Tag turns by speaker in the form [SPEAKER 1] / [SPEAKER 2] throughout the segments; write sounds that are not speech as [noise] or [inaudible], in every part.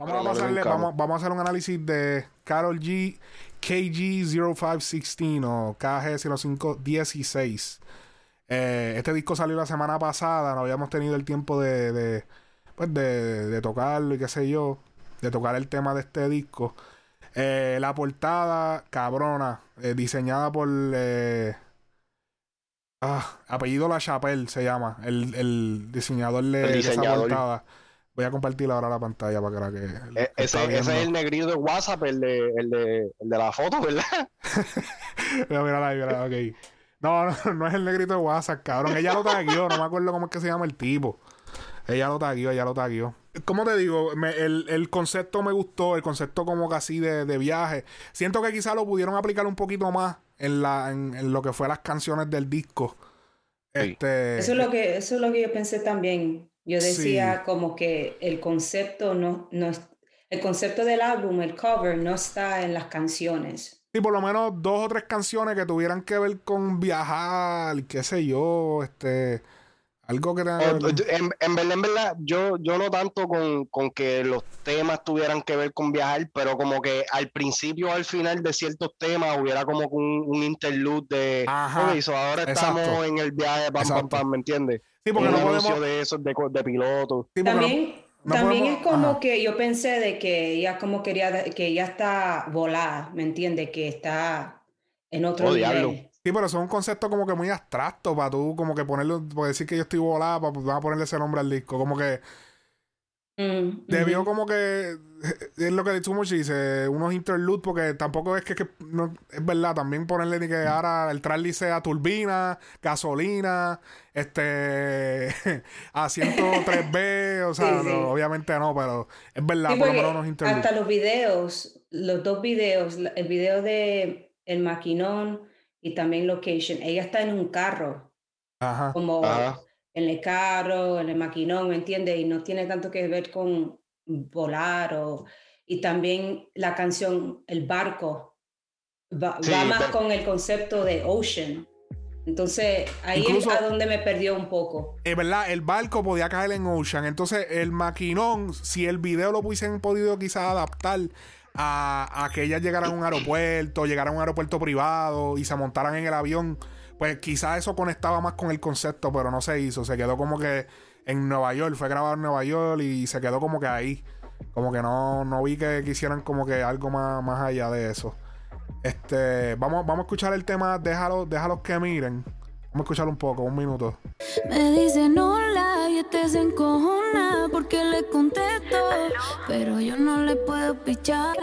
[SPEAKER 1] Vamos a, pasarle, vamos, vamos, a hacer un análisis de Carol G KG0516 o KG0516. Eh, este disco salió la semana pasada, no habíamos tenido el tiempo de, de, pues de, de tocarlo y qué sé yo, de tocar el tema de este disco. Eh, la portada, cabrona, eh, diseñada por. Eh, ah, apellido La Chapelle se llama. El, el diseñador de, esa portada. Voy a compartir ahora la pantalla para que.
[SPEAKER 2] que ese, es el negrito de WhatsApp, el de, el de, el de la foto, ¿verdad? [laughs]
[SPEAKER 1] mira, mira, mira, ok. No, no, [laughs] no es el negrito de WhatsApp, cabrón. Ella lo taguió, no me acuerdo cómo es que se llama el tipo. Ella lo taguió, ella lo taguió. ¿Cómo te digo? el, concepto me gustó, el concepto como casi de, de viaje. Siento que quizá lo pudieron aplicar un poquito más en, la, en, lo que fue las canciones del disco. Este,
[SPEAKER 3] eso, es lo que, eso es lo que yo pensé también. Yo decía como que el concepto no, no el concepto del álbum, el cover, no está en las canciones.
[SPEAKER 1] Sí, por lo menos dos o tres canciones que tuvieran que ver con viajar, qué sé yo, este algo que
[SPEAKER 2] en, en, verdad, en verdad, yo, yo no tanto con, con, que los temas tuvieran que ver con viajar, pero como que al principio o al final de ciertos temas hubiera como un, un interlude de Ajá, ahora estamos en el viaje, pam, pam, pam, ¿me entiendes?
[SPEAKER 1] Sí, porque un no podemos...
[SPEAKER 2] de esos de, de pilotos.
[SPEAKER 3] también también es como que yo pensé de que ella como quería, que ella está volada, ¿me entiendes? Que está en otro oh, nivel.
[SPEAKER 1] Sí, pero eso es un concepto como que muy abstracto para tú, como que ponerlo, por decir que yo estoy volada, para pues, a ponerle ese nombre al disco. Como que. Mm, debió como que. [laughs] Es lo que tú dice, unos interludes, porque tampoco es que, no, es verdad, también ponerle ni que ahora el trailer sea turbina, gasolina, este. [laughs] asiento [laughs] 3B, o sea, obviamente no, pero es verdad, por lo menos unos
[SPEAKER 3] interludes. Hasta los videos, los dos videos, el video de El Maquinón y también location. Ella está en un carro, como en el carro, en el maquinón, ¿me entiendes? Y no tiene tanto que ver con volar o... Y también la canción El barco va, más con el concepto de ocean. Entonces, ahí es a donde me perdió un poco.
[SPEAKER 1] Es verdad, el barco podía caer en Ocean. Entonces, el maquinón, si el video lo hubiesen podido quizás adaptar a, que ellas llegaran a un aeropuerto, llegaran a un aeropuerto privado y se montaran en el avión, pues quizás eso conectaba más con el concepto, pero no se hizo. Se quedó como que en Nueva York, fue grabado en Nueva York y se quedó como que ahí. Como que no, no vi que quisieran como que algo más, más allá de eso. Este, vamos, vamos a escuchar el tema Déjalo, déjalos que miren. Vamos a escuchar un poco, un minuto.
[SPEAKER 4] Me dicen hola y este se encojona porque le contesto, pero yo no le puedo pichar.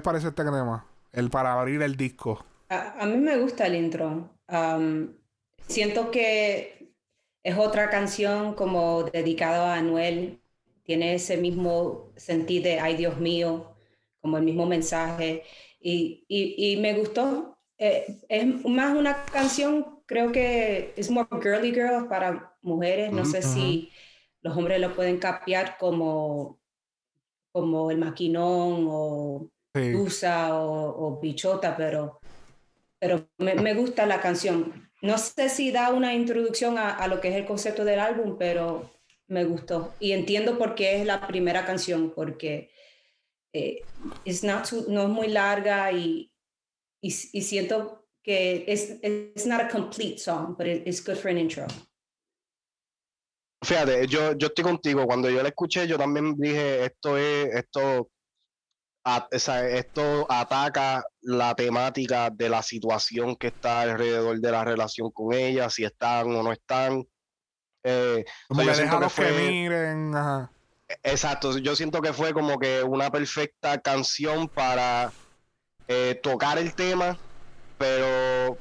[SPEAKER 1] Les parece este tema? El para abrir el disco.
[SPEAKER 3] A, mí me gusta el intro. siento que es otra canción como dedicada a Anuel tiene ese mismo sentido de, ay Dios mío, como el mismo mensaje. Y, y, me gustó. Eh, es más una canción, creo que es more girly girl para mujeres. No sé si los hombres lo pueden capear como, como el maquinón o usa o, bichota, pero, pero me, me, gusta la canción. No sé si da una introducción a, a, lo que es el concepto del álbum, pero me gustó. Y entiendo por qué es la primera canción, porque eh, es no es muy larga y, y, siento que es it's not a complete song, but it's good for an intro.
[SPEAKER 2] Fíjate, yo, yo estoy contigo. Cuando yo la escuché, yo también dije, esto es, esto, esto ataca la temática de la situación que está alrededor de la relación con ella, si están o no están. Eh,
[SPEAKER 1] como que miren.
[SPEAKER 2] Exacto, yo siento que fue como que una perfecta canción para eh, tocar el tema, pero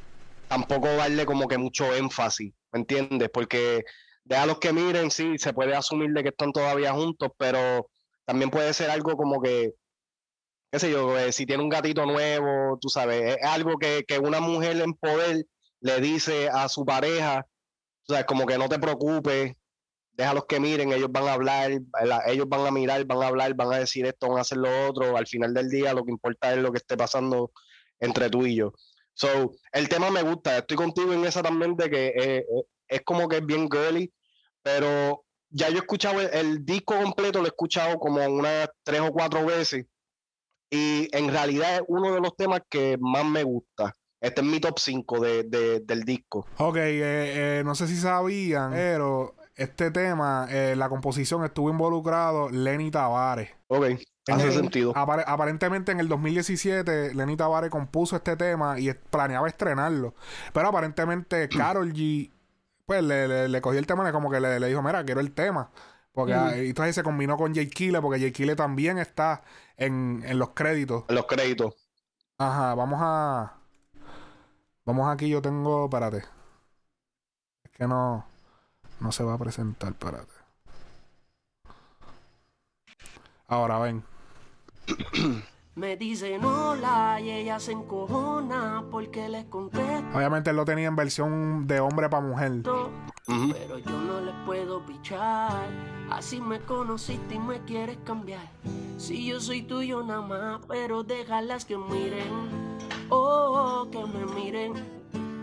[SPEAKER 2] tampoco darle como que mucho énfasis, ¿me entiendes? Porque deja los que miren, sí, se puede asumir de que están todavía juntos, pero también puede ser algo como que, qué sé yo, eh, si tiene un gatito nuevo, tú sabes, es algo que, que una mujer en poder le dice a su pareja o sea, como que no te preocupes, déjalos que miren, ellos van a hablar, ellos van a mirar, van a hablar, van a decir esto, van a hacer lo otro. Al final del día lo que importa es lo que esté pasando entre tú y yo. So, el tema me gusta. Estoy contigo en esa también de que eh, eh, es como que es bien girly, pero ya yo he escuchado el, el disco completo, lo he escuchado como unas tres o cuatro veces. Y en realidad es uno de los temas que más me gusta. Este es mi top 5 de, de- del disco.
[SPEAKER 1] Ok, eh, eh, no sé si sabían, pero este tema, eh, la composición estuvo involucrado Lenny Tavares.
[SPEAKER 2] Ok, hace
[SPEAKER 1] En-
[SPEAKER 2] sentido.
[SPEAKER 1] apare- aparentemente en el 2017 Lenny Tavares compuso este tema y planeaba estrenarlo. Pero aparentemente Carol G pues le, le, le cogió el tema y como que le, le dijo, mira, quiero el tema. Porque y entonces se combinó con Jay Kille porque Jay Kille también está en, en los créditos.
[SPEAKER 2] Los créditos.
[SPEAKER 1] Ajá, vamos a... Vamos aquí, yo tengo... Espérate. Es que no... No se va a presentar, espérate. Ahora ven.
[SPEAKER 5] Me dicen hola y ella se encojona porque les contesto.
[SPEAKER 1] Obviamente él lo tenía en versión de hombre para mujer.
[SPEAKER 5] Pero yo no les puedo pichar. Así me conociste y me quieres cambiar. Si yo soy tuyo nada más, pero déjalas que miren. Oh, que me miren.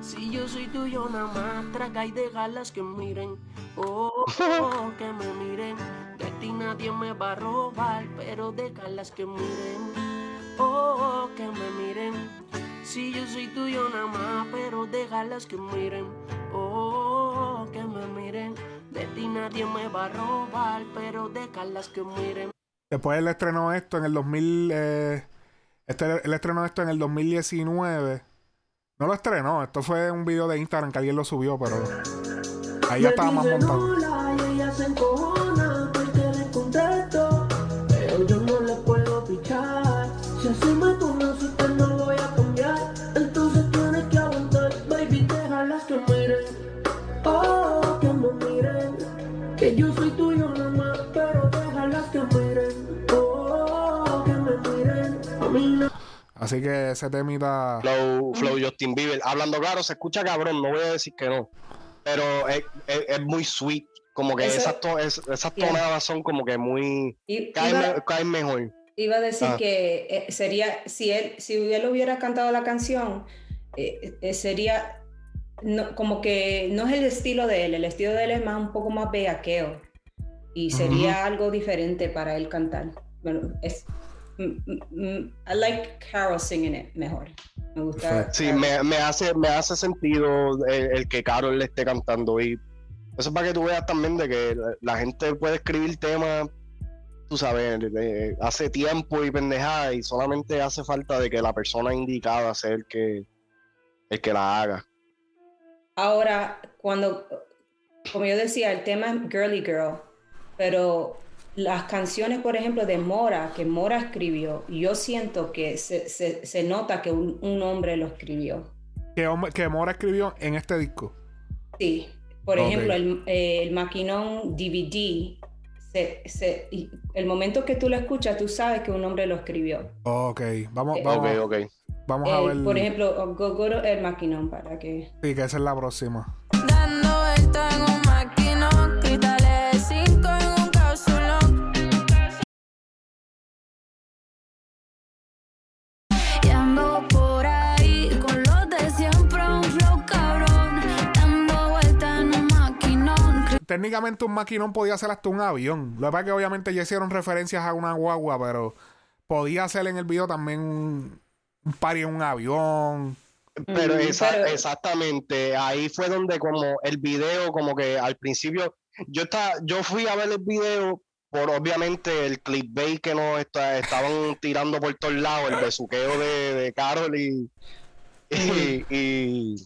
[SPEAKER 5] Si yo soy tuyo nada más, traga y déjalas que miren. Oh, [laughs] que me miren. De ti nadie me va a robar, pero déjalas que miren. Oh, que me miren. Si yo soy tuyo nada más, pero déjalas que miren. Oh, que me miren. De ti nadie me va a robar, pero déjalas que miren.
[SPEAKER 1] Después él estrenó esto en el 2000. eh, este, él estrenó esto en el 2019. No lo estrenó, esto fue un video de Instagram que alguien lo subió, pero ahí ya estaba más montado.
[SPEAKER 5] Así que
[SPEAKER 1] ese temita.
[SPEAKER 2] Flow, Flow Justin Bieber. Hablando claro, se escucha cabrón, no voy a decir que no. Pero es, es- es muy sweet. Como que
[SPEAKER 3] Eso-
[SPEAKER 2] esas, to- es- esas
[SPEAKER 3] Yeah.
[SPEAKER 2] tonadas son como que muy. Caen,
[SPEAKER 3] Iba,
[SPEAKER 2] me- caen mejor.
[SPEAKER 3] iba a decir
[SPEAKER 2] Ah.
[SPEAKER 3] que eh, sería, si él, si él hubiera cantado la canción, eh, eh, sería no- como que no es el estilo de él, el estilo de él es más un poco más bellaqueo y sería algo diferente para él cantar. Bueno, es, I like Carol singing it mejor. Me gusta.
[SPEAKER 2] Sí, me, me hace, me hace sentido el, el que Carol le esté cantando. Y eso es para que tú veas también de que la, la gente puede escribir temas, tú sabes, de- hace tiempo y pendejada, y solamente hace falta de que la persona indicada sea el que, el que la haga.
[SPEAKER 3] Ahora, cuando, como yo decía, el tema es Girly Girl, pero las canciones, por ejemplo, de Mora, que Mora escribió, yo siento que se, se- se nota que un, un hombre lo escribió.
[SPEAKER 1] Que, hombre- que Mora escribió en este disco.
[SPEAKER 3] Sí, por ejemplo, el, eh, el maquinón DVD, se- se- y el momento que tú lo escuchas, tú sabes que un hombre lo escribió.
[SPEAKER 1] Ok, vamos,
[SPEAKER 3] Eh,
[SPEAKER 1] vamos,
[SPEAKER 2] ok.
[SPEAKER 1] vamos a
[SPEAKER 3] Eh,
[SPEAKER 1] ver.
[SPEAKER 3] por ejemplo, go, go to el maquinón para que...
[SPEAKER 1] Sí, que esa es la próxima.
[SPEAKER 4] Dando en
[SPEAKER 1] Técnicamente un maquinón podía ser hasta un avión. Lo que pasa es que obviamente ya hicieron referencias a una guagua, pero podía ser en el video también un, un party en un avión.
[SPEAKER 2] Pero, esa-
[SPEAKER 3] pero-
[SPEAKER 2] exactamente, ahí fue donde como el video, como que al principio, yo estaba, yo fui a ver el video por obviamente el clickbait que nos está- estaban [laughs] tirando por todos lados, el besuqueo de, de Carol y, [laughs] y, y-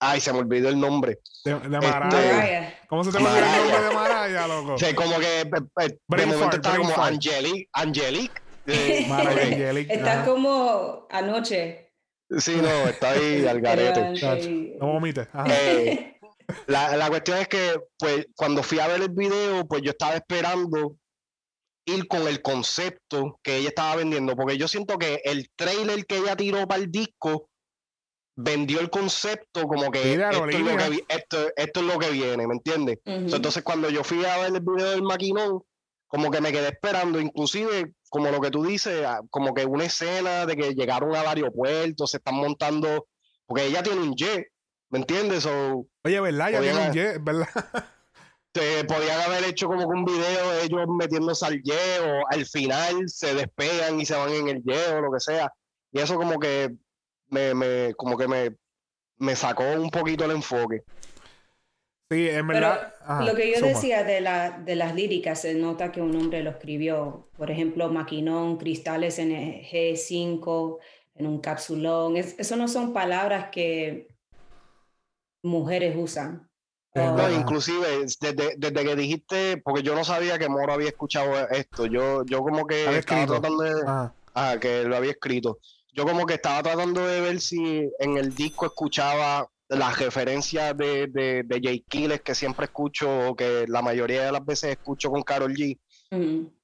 [SPEAKER 2] ay, se me olvidó el nombre.
[SPEAKER 1] De, de
[SPEAKER 2] Este-.
[SPEAKER 1] Mariah. ¿Cómo se te olvidó el nombre de Mariah, loco?
[SPEAKER 2] O sea, como que eh, [laughs] eh, de momento
[SPEAKER 1] fart,
[SPEAKER 2] estaba
[SPEAKER 1] brain
[SPEAKER 2] como
[SPEAKER 1] fart.
[SPEAKER 2] Angelique, Angelique. eh.
[SPEAKER 1] Angelic.
[SPEAKER 3] Está
[SPEAKER 1] ajá.
[SPEAKER 3] como anoche.
[SPEAKER 2] Sí, no, está ahí [laughs] al garete.
[SPEAKER 1] No vomites. Ajá.
[SPEAKER 2] Eh, [laughs] la, la cuestión es que, pues, cuando fui a ver el video, pues yo estaba esperando ir con el concepto que ella estaba vendiendo, porque yo siento que el trailer que ella tiró para el disco vendió el concepto como que
[SPEAKER 1] Mira,
[SPEAKER 2] esto es, lo que esto, esto es lo que viene, ¿me entiendes?
[SPEAKER 3] Ujú.
[SPEAKER 2] So, Entonces cuando yo fui a ver el video del maquinón, como que me quedé esperando, inclusive como lo que tú dices, ah, como que una escena de que llegaron al aeropuerto, se están montando, porque ella tiene un jet, ¿me entiendes? O
[SPEAKER 1] Oye, ¿verdad? Ya
[SPEAKER 2] Oye,
[SPEAKER 1] tiene un jet, ¿verdad? [laughs]
[SPEAKER 2] se podían haber hecho como que un video de ellos metiéndose al jet o al final se despegan y se van en el jet o lo que sea. Y eso como que me, me como que me, me sacó un poquito el enfoque.
[SPEAKER 1] Sí, en
[SPEAKER 3] Pero
[SPEAKER 1] verdad. Ajá,
[SPEAKER 3] lo que yo
[SPEAKER 1] suma.
[SPEAKER 3] decía de, la, de las líricas, se nota que un hombre lo escribió. Por ejemplo, maquinón, cristales en el G5, en un capsulón. Es- eso no son palabras que mujeres usan.
[SPEAKER 2] No, inclusive desde, desde que dijiste, porque yo no sabía que Moro había escuchado esto, yo, yo como que estaba
[SPEAKER 1] escrito.
[SPEAKER 2] tratando de, ah, que lo había escrito. Yo como que estaba tratando de ver si en el disco escuchaba las referencias de, de, de Jay Kiles que siempre escucho, o que la mayoría de las veces escucho con Carol G.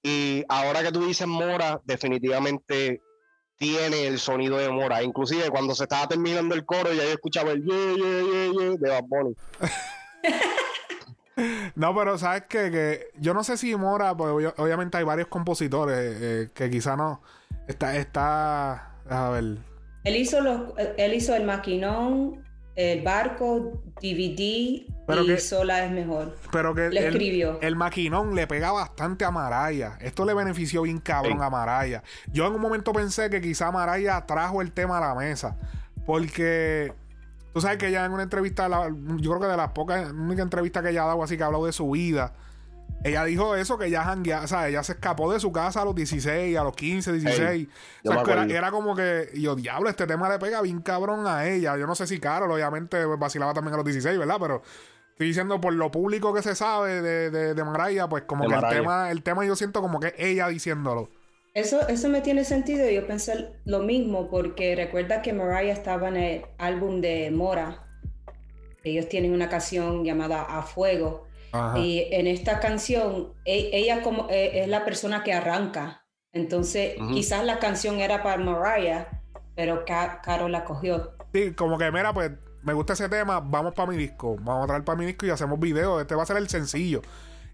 [SPEAKER 2] Y ahora que tú dices Mora, definitivamente tiene el sonido de Mora. Inclusive cuando se estaba terminando el coro, ya yo escuchaba el yeah, yeah, yeah, yeah de Bad Bunny. [laughs]
[SPEAKER 1] No, pero sabes qué? que yo no sé si Mora, pues obvio- obviamente hay varios compositores eh, que quizá no. Está, está. A ver.
[SPEAKER 3] Él hizo, los, él hizo el maquinón, el barco, DVD
[SPEAKER 1] Pero
[SPEAKER 3] y
[SPEAKER 1] que-
[SPEAKER 3] Sola es mejor.
[SPEAKER 1] Pero que
[SPEAKER 3] Le
[SPEAKER 1] el,
[SPEAKER 3] escribió.
[SPEAKER 1] el maquinón le pega bastante a Maraya. Esto le benefició bien cabrón
[SPEAKER 2] Sí.
[SPEAKER 1] a Maraya. Yo en un momento pensé que quizá Maraya trajo el tema a la mesa. Porque tú sabes que ella en una entrevista, la- yo creo que de las pocas, única entrevista que ella ha dado así que ha hablado de su vida. Ella dijo eso, que ella janguea, o sea, ella se escapó de su casa a los 16, a los 15, 16.
[SPEAKER 2] yo
[SPEAKER 1] o sea,
[SPEAKER 2] me
[SPEAKER 1] que era, como que, yo, diablo, este tema le pega bien cabrón a ella. Yo no sé si Carol, obviamente, vacilaba también a los 16, ¿verdad? Pero estoy diciendo por lo público que se sabe de, de, de Mariah, pues como
[SPEAKER 2] De
[SPEAKER 1] que el tema, el tema yo siento como que es ella diciéndolo.
[SPEAKER 3] Eso, eso me tiene sentido. Yo pensé lo mismo porque recuerda que Mariah estaba en el álbum de Mora. Ellos tienen una canción llamada A Fuego.
[SPEAKER 1] Ajá.
[SPEAKER 3] Y en esta canción, e- ella como eh, es la persona que arranca. Entonces, quizás la canción era para Mariah, pero Ca- Carol la cogió.
[SPEAKER 1] Sí, como que, mira, pues me gusta ese tema, vamos para mi disco. Vamos a traer para mi disco y hacemos video. Este va a ser el sencillo.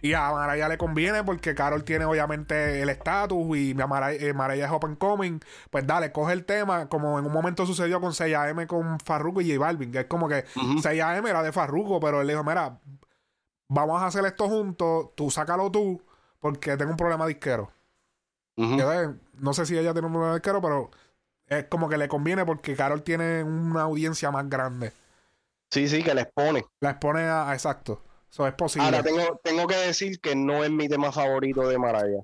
[SPEAKER 1] Y a Maraya le conviene porque Carol tiene obviamente el estatus y Maraya, eh, Mariah es open coming. Pues dale, coge el tema, como en un momento sucedió con 6AM con Farruko y J Balvin, que es como que
[SPEAKER 2] Ujú.
[SPEAKER 1] 6AM era de Farruko, pero él dijo, mira, vamos a hacer esto juntos, tú sácalo tú, porque tengo un problema disquero. Y, eh, No sé si ella tiene un problema disquero, pero es como que le conviene porque Carol tiene una audiencia más grande.
[SPEAKER 2] Sí, sí, que les pone.
[SPEAKER 1] La expone a, a- exacto. Eso es posible.
[SPEAKER 2] Ahora tengo, tengo que decir que no es mi tema favorito de Mariah.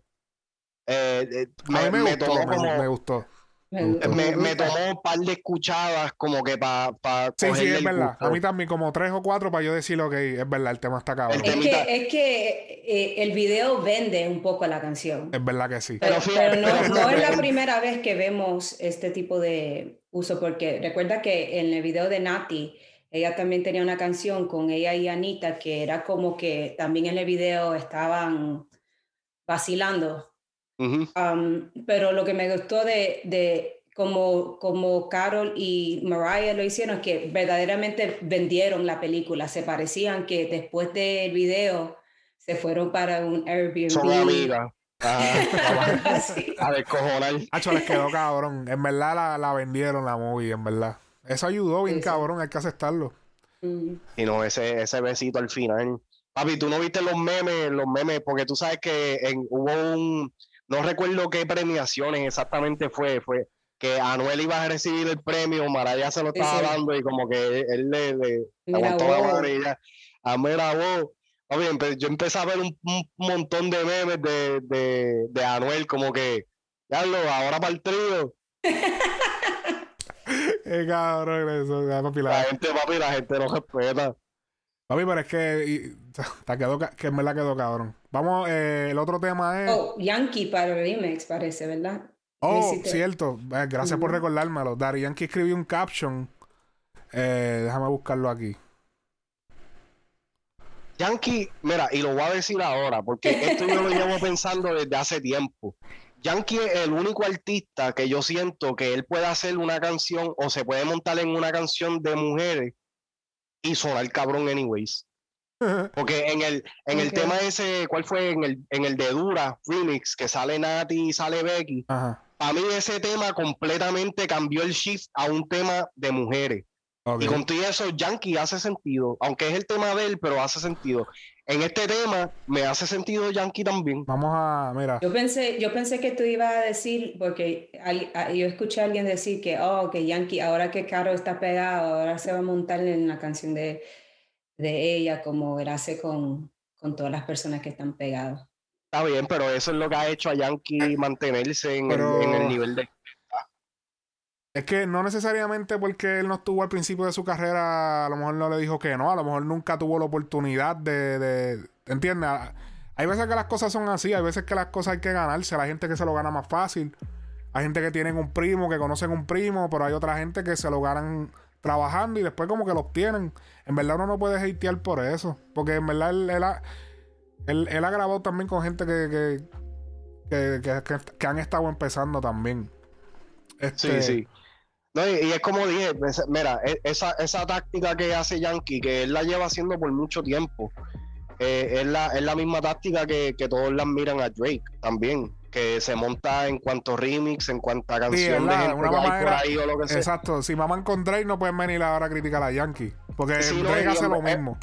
[SPEAKER 2] Eh, eh,
[SPEAKER 1] a mí
[SPEAKER 2] me
[SPEAKER 1] gustó,
[SPEAKER 2] tomó
[SPEAKER 1] me,
[SPEAKER 2] como-
[SPEAKER 1] me gustó.
[SPEAKER 3] Me,
[SPEAKER 2] tomó un par de escuchadas como que para pa
[SPEAKER 1] Sí, sí, es verdad.
[SPEAKER 2] gusto.
[SPEAKER 1] A mí también como tres o cuatro para yo decir, ok, es verdad, el tema está cabrón.
[SPEAKER 3] Es que, es que eh, el video vende un poco la canción.
[SPEAKER 1] Es verdad que sí.
[SPEAKER 3] Pero,
[SPEAKER 2] Pero fíjate,
[SPEAKER 3] pero no,
[SPEAKER 2] pero
[SPEAKER 3] no [laughs] es la primera vez que vemos este tipo de uso, porque recuerda que en el video de Nati, ella también tenía una canción con ella y Anita, que era como que también en el video estaban vacilando. Um, pero lo que me gustó de, de como, como Carol y Mariah lo hicieron es que verdaderamente vendieron la película, se parecían que después del video se fueron para un Airbnb.
[SPEAKER 2] Son amigas. [laughs]
[SPEAKER 3] Sí.
[SPEAKER 2] a descojonar.
[SPEAKER 1] Hacho, les quedó cabrón. En verdad la, la vendieron la movie, en verdad. Eso ayudó bien
[SPEAKER 3] Sí, sí.
[SPEAKER 1] cabrón, hay que aceptarlo.
[SPEAKER 3] Mm.
[SPEAKER 2] Y no, ese, ese besito al final. Papi, tú no viste los memes, los memes, porque tú sabes que en- hubo un, no recuerdo qué premiaciones exactamente fue, fue que Anuel iba a recibir el premio, Maraya se lo estaba
[SPEAKER 3] sí.
[SPEAKER 2] dando y como que él le, aguantó la
[SPEAKER 3] wow.
[SPEAKER 2] madre y ya, mira vos. Papi, empe- yo empecé a ver un, un montón de memes de, de, de Anuel, como que, ya lo, ahora para el trío. [laughs]
[SPEAKER 1] Cabrón eso, papi, la-
[SPEAKER 2] La gente, papi, la gente no respeta.
[SPEAKER 1] Papi, pero es que, y- [laughs] te quedó, que en verdad quedó cabrón. Vamos, eh, el otro tema es...
[SPEAKER 3] Oh, Yankee para el remix, parece, ¿verdad?
[SPEAKER 1] Oh, cierto. Eh, Gracias por recordármelo. Dari Yankee escribió un caption. Eh, déjame buscarlo aquí.
[SPEAKER 2] Yankee, mira, y lo voy a decir ahora, porque esto yo lo llevo [laughs] pensando desde hace tiempo. Yankee es el único artista que yo siento que él puede hacer una canción o se puede montar en una canción de mujeres y sonar cabrón anyways. Porque en el, en el tema ese, ¿cuál fue? En el, en el de Dura, Remix, que sale Nati y sale Becky.
[SPEAKER 1] Ajá.
[SPEAKER 2] A mí ese tema completamente cambió el shift a un tema de mujeres. Y con todo eso, Yankee hace sentido. Aunque es el tema de él, pero hace sentido. En este tema, me hace sentido Yankee también.
[SPEAKER 1] Vamos a, mira.
[SPEAKER 3] Yo pensé, yo pensé que tú ibas a decir, porque al- a- yo escuché a alguien decir que, oh, que Yankee, ahora que Caro está pegado, ahora se va a montar en la canción de, de ella, como él hace con, con todas las personas que están pegadas.
[SPEAKER 2] Está bien, pero eso es lo que ha hecho a Yankee mantenerse en,
[SPEAKER 1] Pero-
[SPEAKER 2] el, en el nivel de...
[SPEAKER 1] Es que no necesariamente porque él no estuvo al principio de su carrera, a lo mejor no le dijo que no, a lo mejor nunca tuvo la oportunidad de, de ¿entiendes? Hay veces que las cosas son así, hay veces que las cosas hay que ganarse, hay gente que se lo gana más fácil, hay gente que tienen un primo, que conocen un primo, pero hay otra gente que se lo ganan trabajando y después como que lo obtienen. En verdad uno no puede hatear por eso, porque en verdad él, él ha, él- él ha grabado también con gente que, que, que, que- que- que han estado empezando también.
[SPEAKER 2] Sí,
[SPEAKER 1] Este,
[SPEAKER 2] sí. No, y, y es como dije, mira, e- esa, esa táctica que hace Yankee, que él la lleva haciendo por mucho tiempo, eh, es, la, es la misma táctica que, que todos la miran a Drake también, que se monta en cuanto remix, en cuanto a canción de gente
[SPEAKER 1] Una
[SPEAKER 2] que hay por ahí o lo que sea.
[SPEAKER 1] Exacto, si maman con Drake no pueden venir ahora a criticar a Yankee. Porque
[SPEAKER 2] Sí,
[SPEAKER 1] Drake hace lo mismo.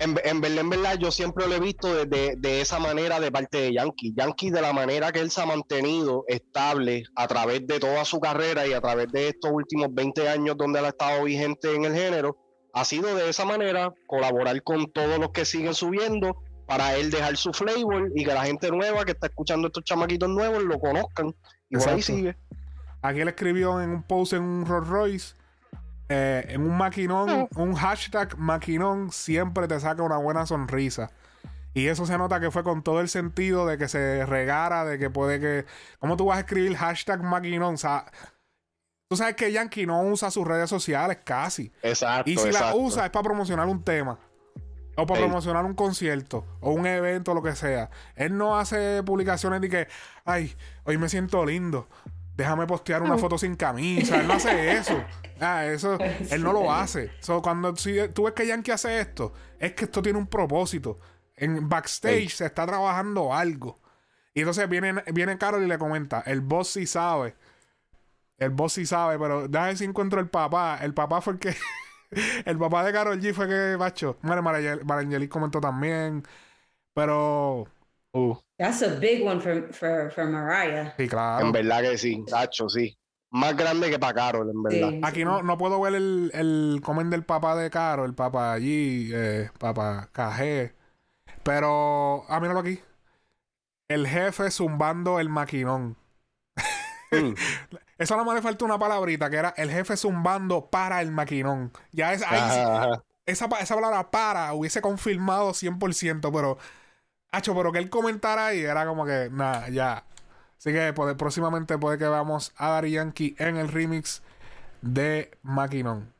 [SPEAKER 2] En, en verdad, en verdad, yo siempre lo he visto de, de- de esa manera de parte de Yankee. Yankee, de la manera que él se ha mantenido estable a través de toda su carrera y a través de estos últimos 20 años donde él ha estado vigente en el género, ha sido de esa manera colaborar con todos los que siguen subiendo para él dejar su flavor y que la gente nueva que está escuchando estos chamaquitos nuevos lo conozcan. Y por ahí sigue.
[SPEAKER 1] Aquí él escribió en un post en un Rolls Royce, eh, en un maquinón, un hashtag maquinón siempre te saca una buena sonrisa. Y eso se nota que fue con todo el sentido de que se regara, de que puede que... ¿Cómo tú vas a escribir hashtag maquinón? O sea, tú sabes que Yankee no usa sus redes sociales casi.
[SPEAKER 2] Exacto.
[SPEAKER 1] Y si la
[SPEAKER 2] exacto.
[SPEAKER 1] usa es para promocionar un tema. O para
[SPEAKER 2] Ey.
[SPEAKER 1] promocionar un concierto. O un evento, lo que sea. Él no hace publicaciones de que, ay, hoy me siento lindo. Déjame postear una foto sin camisa. Él no hace eso. [laughs] Ah, eso, él no lo hace. So, cuando si tú ves que Yankee hace esto, es que esto tiene un propósito. En backstage
[SPEAKER 2] Ey.
[SPEAKER 1] se está trabajando algo. Y entonces viene, viene Carol y le comenta, el boss sí sabe. El boss sí sabe, pero déjame si encuentro el papá. El papá fue el que. [laughs] el papá de Carol G fue que macho. Bueno, Marangel- Marangeli comentó también. Pero.
[SPEAKER 2] Uh,
[SPEAKER 3] That's a big one for, for, for Mariah.
[SPEAKER 1] Sí, claro.
[SPEAKER 2] en verdad que sí, Tacho, sí. Más grande que para Carol, en verdad.
[SPEAKER 3] Sí.
[SPEAKER 1] Aquí no, no puedo ver el, el comen del papá de Caro, el papá allí, eh, papá KG. Pero, ah, míralo aquí. El jefe zumbando el maquinón.
[SPEAKER 2] Mm. [laughs]
[SPEAKER 1] Eso nada más le falta una palabrita que era el jefe zumbando para el maquinón. Ya es ahí, esa, pa- esa palabra para hubiese confirmado 100%, pero, hacho, pero que él comentara ahí era como que, nada, ya. Así que puede- próximamente puede que veamos a Daddy Yankee en el remix de Maquinón.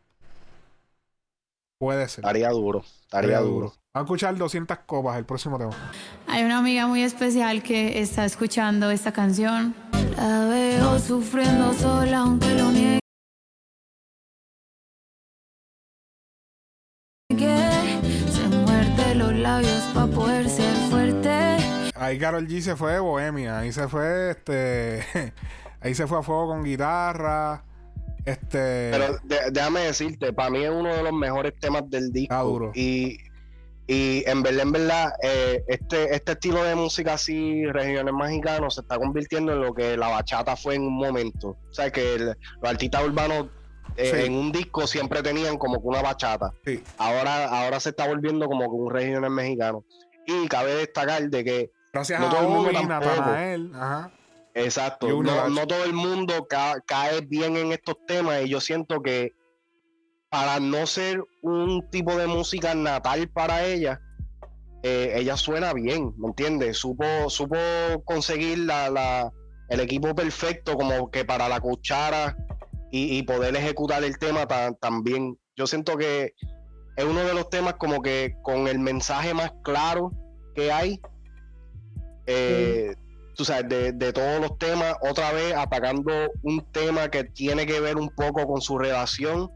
[SPEAKER 1] Puede ser.
[SPEAKER 2] Estaría duro, estaría duro.
[SPEAKER 1] Vamos a escuchar 200 copas el próximo tema.
[SPEAKER 4] Hay una amiga muy especial que está escuchando esta canción. La veo sufriendo sola, aunque lo niegue. Se muerde los labios para poder ser fuerte.
[SPEAKER 1] Ahí Carol G se fue de Bohemia. Ahí se fue, este. [laughs] ahí se fue a fuego con guitarra. Este.
[SPEAKER 2] Pero de- déjame decirte, para mí es uno de los mejores temas del disco.
[SPEAKER 1] Ah, duro.
[SPEAKER 2] Y, y en verdad, en verdad, eh, este, este estilo de música así, regiones mexicanos, se está convirtiendo en lo que la bachata fue en un momento. O sea, que el- los artistas urbanos eh,
[SPEAKER 1] Sí.
[SPEAKER 2] en un disco siempre tenían como que una bachata.
[SPEAKER 1] sí.
[SPEAKER 2] Ahora, ahora se está volviendo como que un regiones mexicano. Y cabe destacar de que
[SPEAKER 1] Gracias
[SPEAKER 2] No
[SPEAKER 1] a
[SPEAKER 2] todo el mundo
[SPEAKER 1] Obi,
[SPEAKER 2] tampoco.
[SPEAKER 1] Natanael. Ajá.
[SPEAKER 2] Exacto. No, todo el mundo ca- cae bien en estos temas y yo siento que para no ser un tipo de música natal para ella, eh, ella suena bien, ¿me entiendes? Supo, supo conseguir la, la- el equipo perfecto como que para la cuchara y, y poder ejecutar el tema tan, tan bien. Yo siento que es uno de los temas como que con el mensaje más claro que hay. Eh, tú sabes, de, de todos los temas, otra vez atacando un tema que tiene que ver un poco con su relación,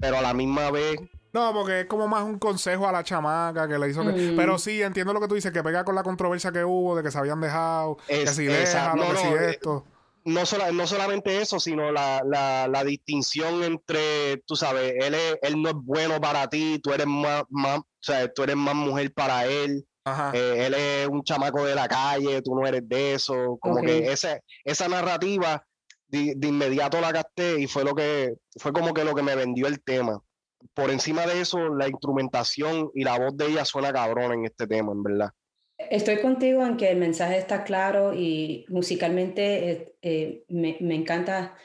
[SPEAKER 2] pero a la misma vez
[SPEAKER 1] No, porque es como más un consejo a la chamaca que le hizo. que-
[SPEAKER 3] Mm.
[SPEAKER 1] Pero sí, entiendo lo que tú dices, que pega con la controversia que hubo, de que se habían dejado, que
[SPEAKER 2] Es-
[SPEAKER 1] si
[SPEAKER 2] esa-
[SPEAKER 1] déjalo,
[SPEAKER 2] no,
[SPEAKER 1] que
[SPEAKER 2] no,
[SPEAKER 1] si
[SPEAKER 2] eh,
[SPEAKER 1] esto.
[SPEAKER 2] no, sola- no solamente eso, sino la, la, la distinción entre, tú sabes, él, es- él no es bueno para ti, tú eres más, más, o sea, tú eres más mujer para él,
[SPEAKER 1] Ajá.
[SPEAKER 2] eh, él es un chamaco de la calle, tú no eres de eso, como
[SPEAKER 3] Ok.
[SPEAKER 2] que ese, esa narrativa de, de inmediato la gasté y fue lo que, fue como que lo que me vendió el tema. Por encima de eso, la instrumentación y la voz de ella suena cabrón en este tema, en verdad.
[SPEAKER 3] Estoy contigo en que el mensaje está claro y musicalmente eh, eh, me, me encanta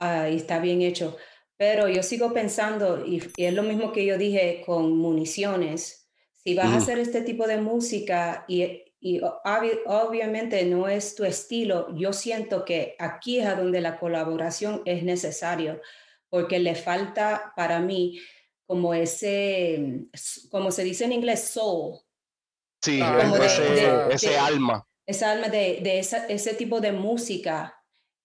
[SPEAKER 3] ah, y está bien hecho. Pero yo sigo pensando, y, y es lo mismo que yo dije con municiones, si vas a
[SPEAKER 2] Ujú.
[SPEAKER 3] hacer este tipo de música y, y obvi- obviamente no es tu estilo, yo siento que aquí es a donde la colaboración es necesario, porque le falta para mí como ese, como se dice en inglés, soul.
[SPEAKER 2] Sí,
[SPEAKER 1] Ah,
[SPEAKER 3] Como de-
[SPEAKER 2] ese,
[SPEAKER 3] de-
[SPEAKER 2] ese
[SPEAKER 3] de-
[SPEAKER 2] alma.
[SPEAKER 3] esa alma de, de esa- ese tipo de música.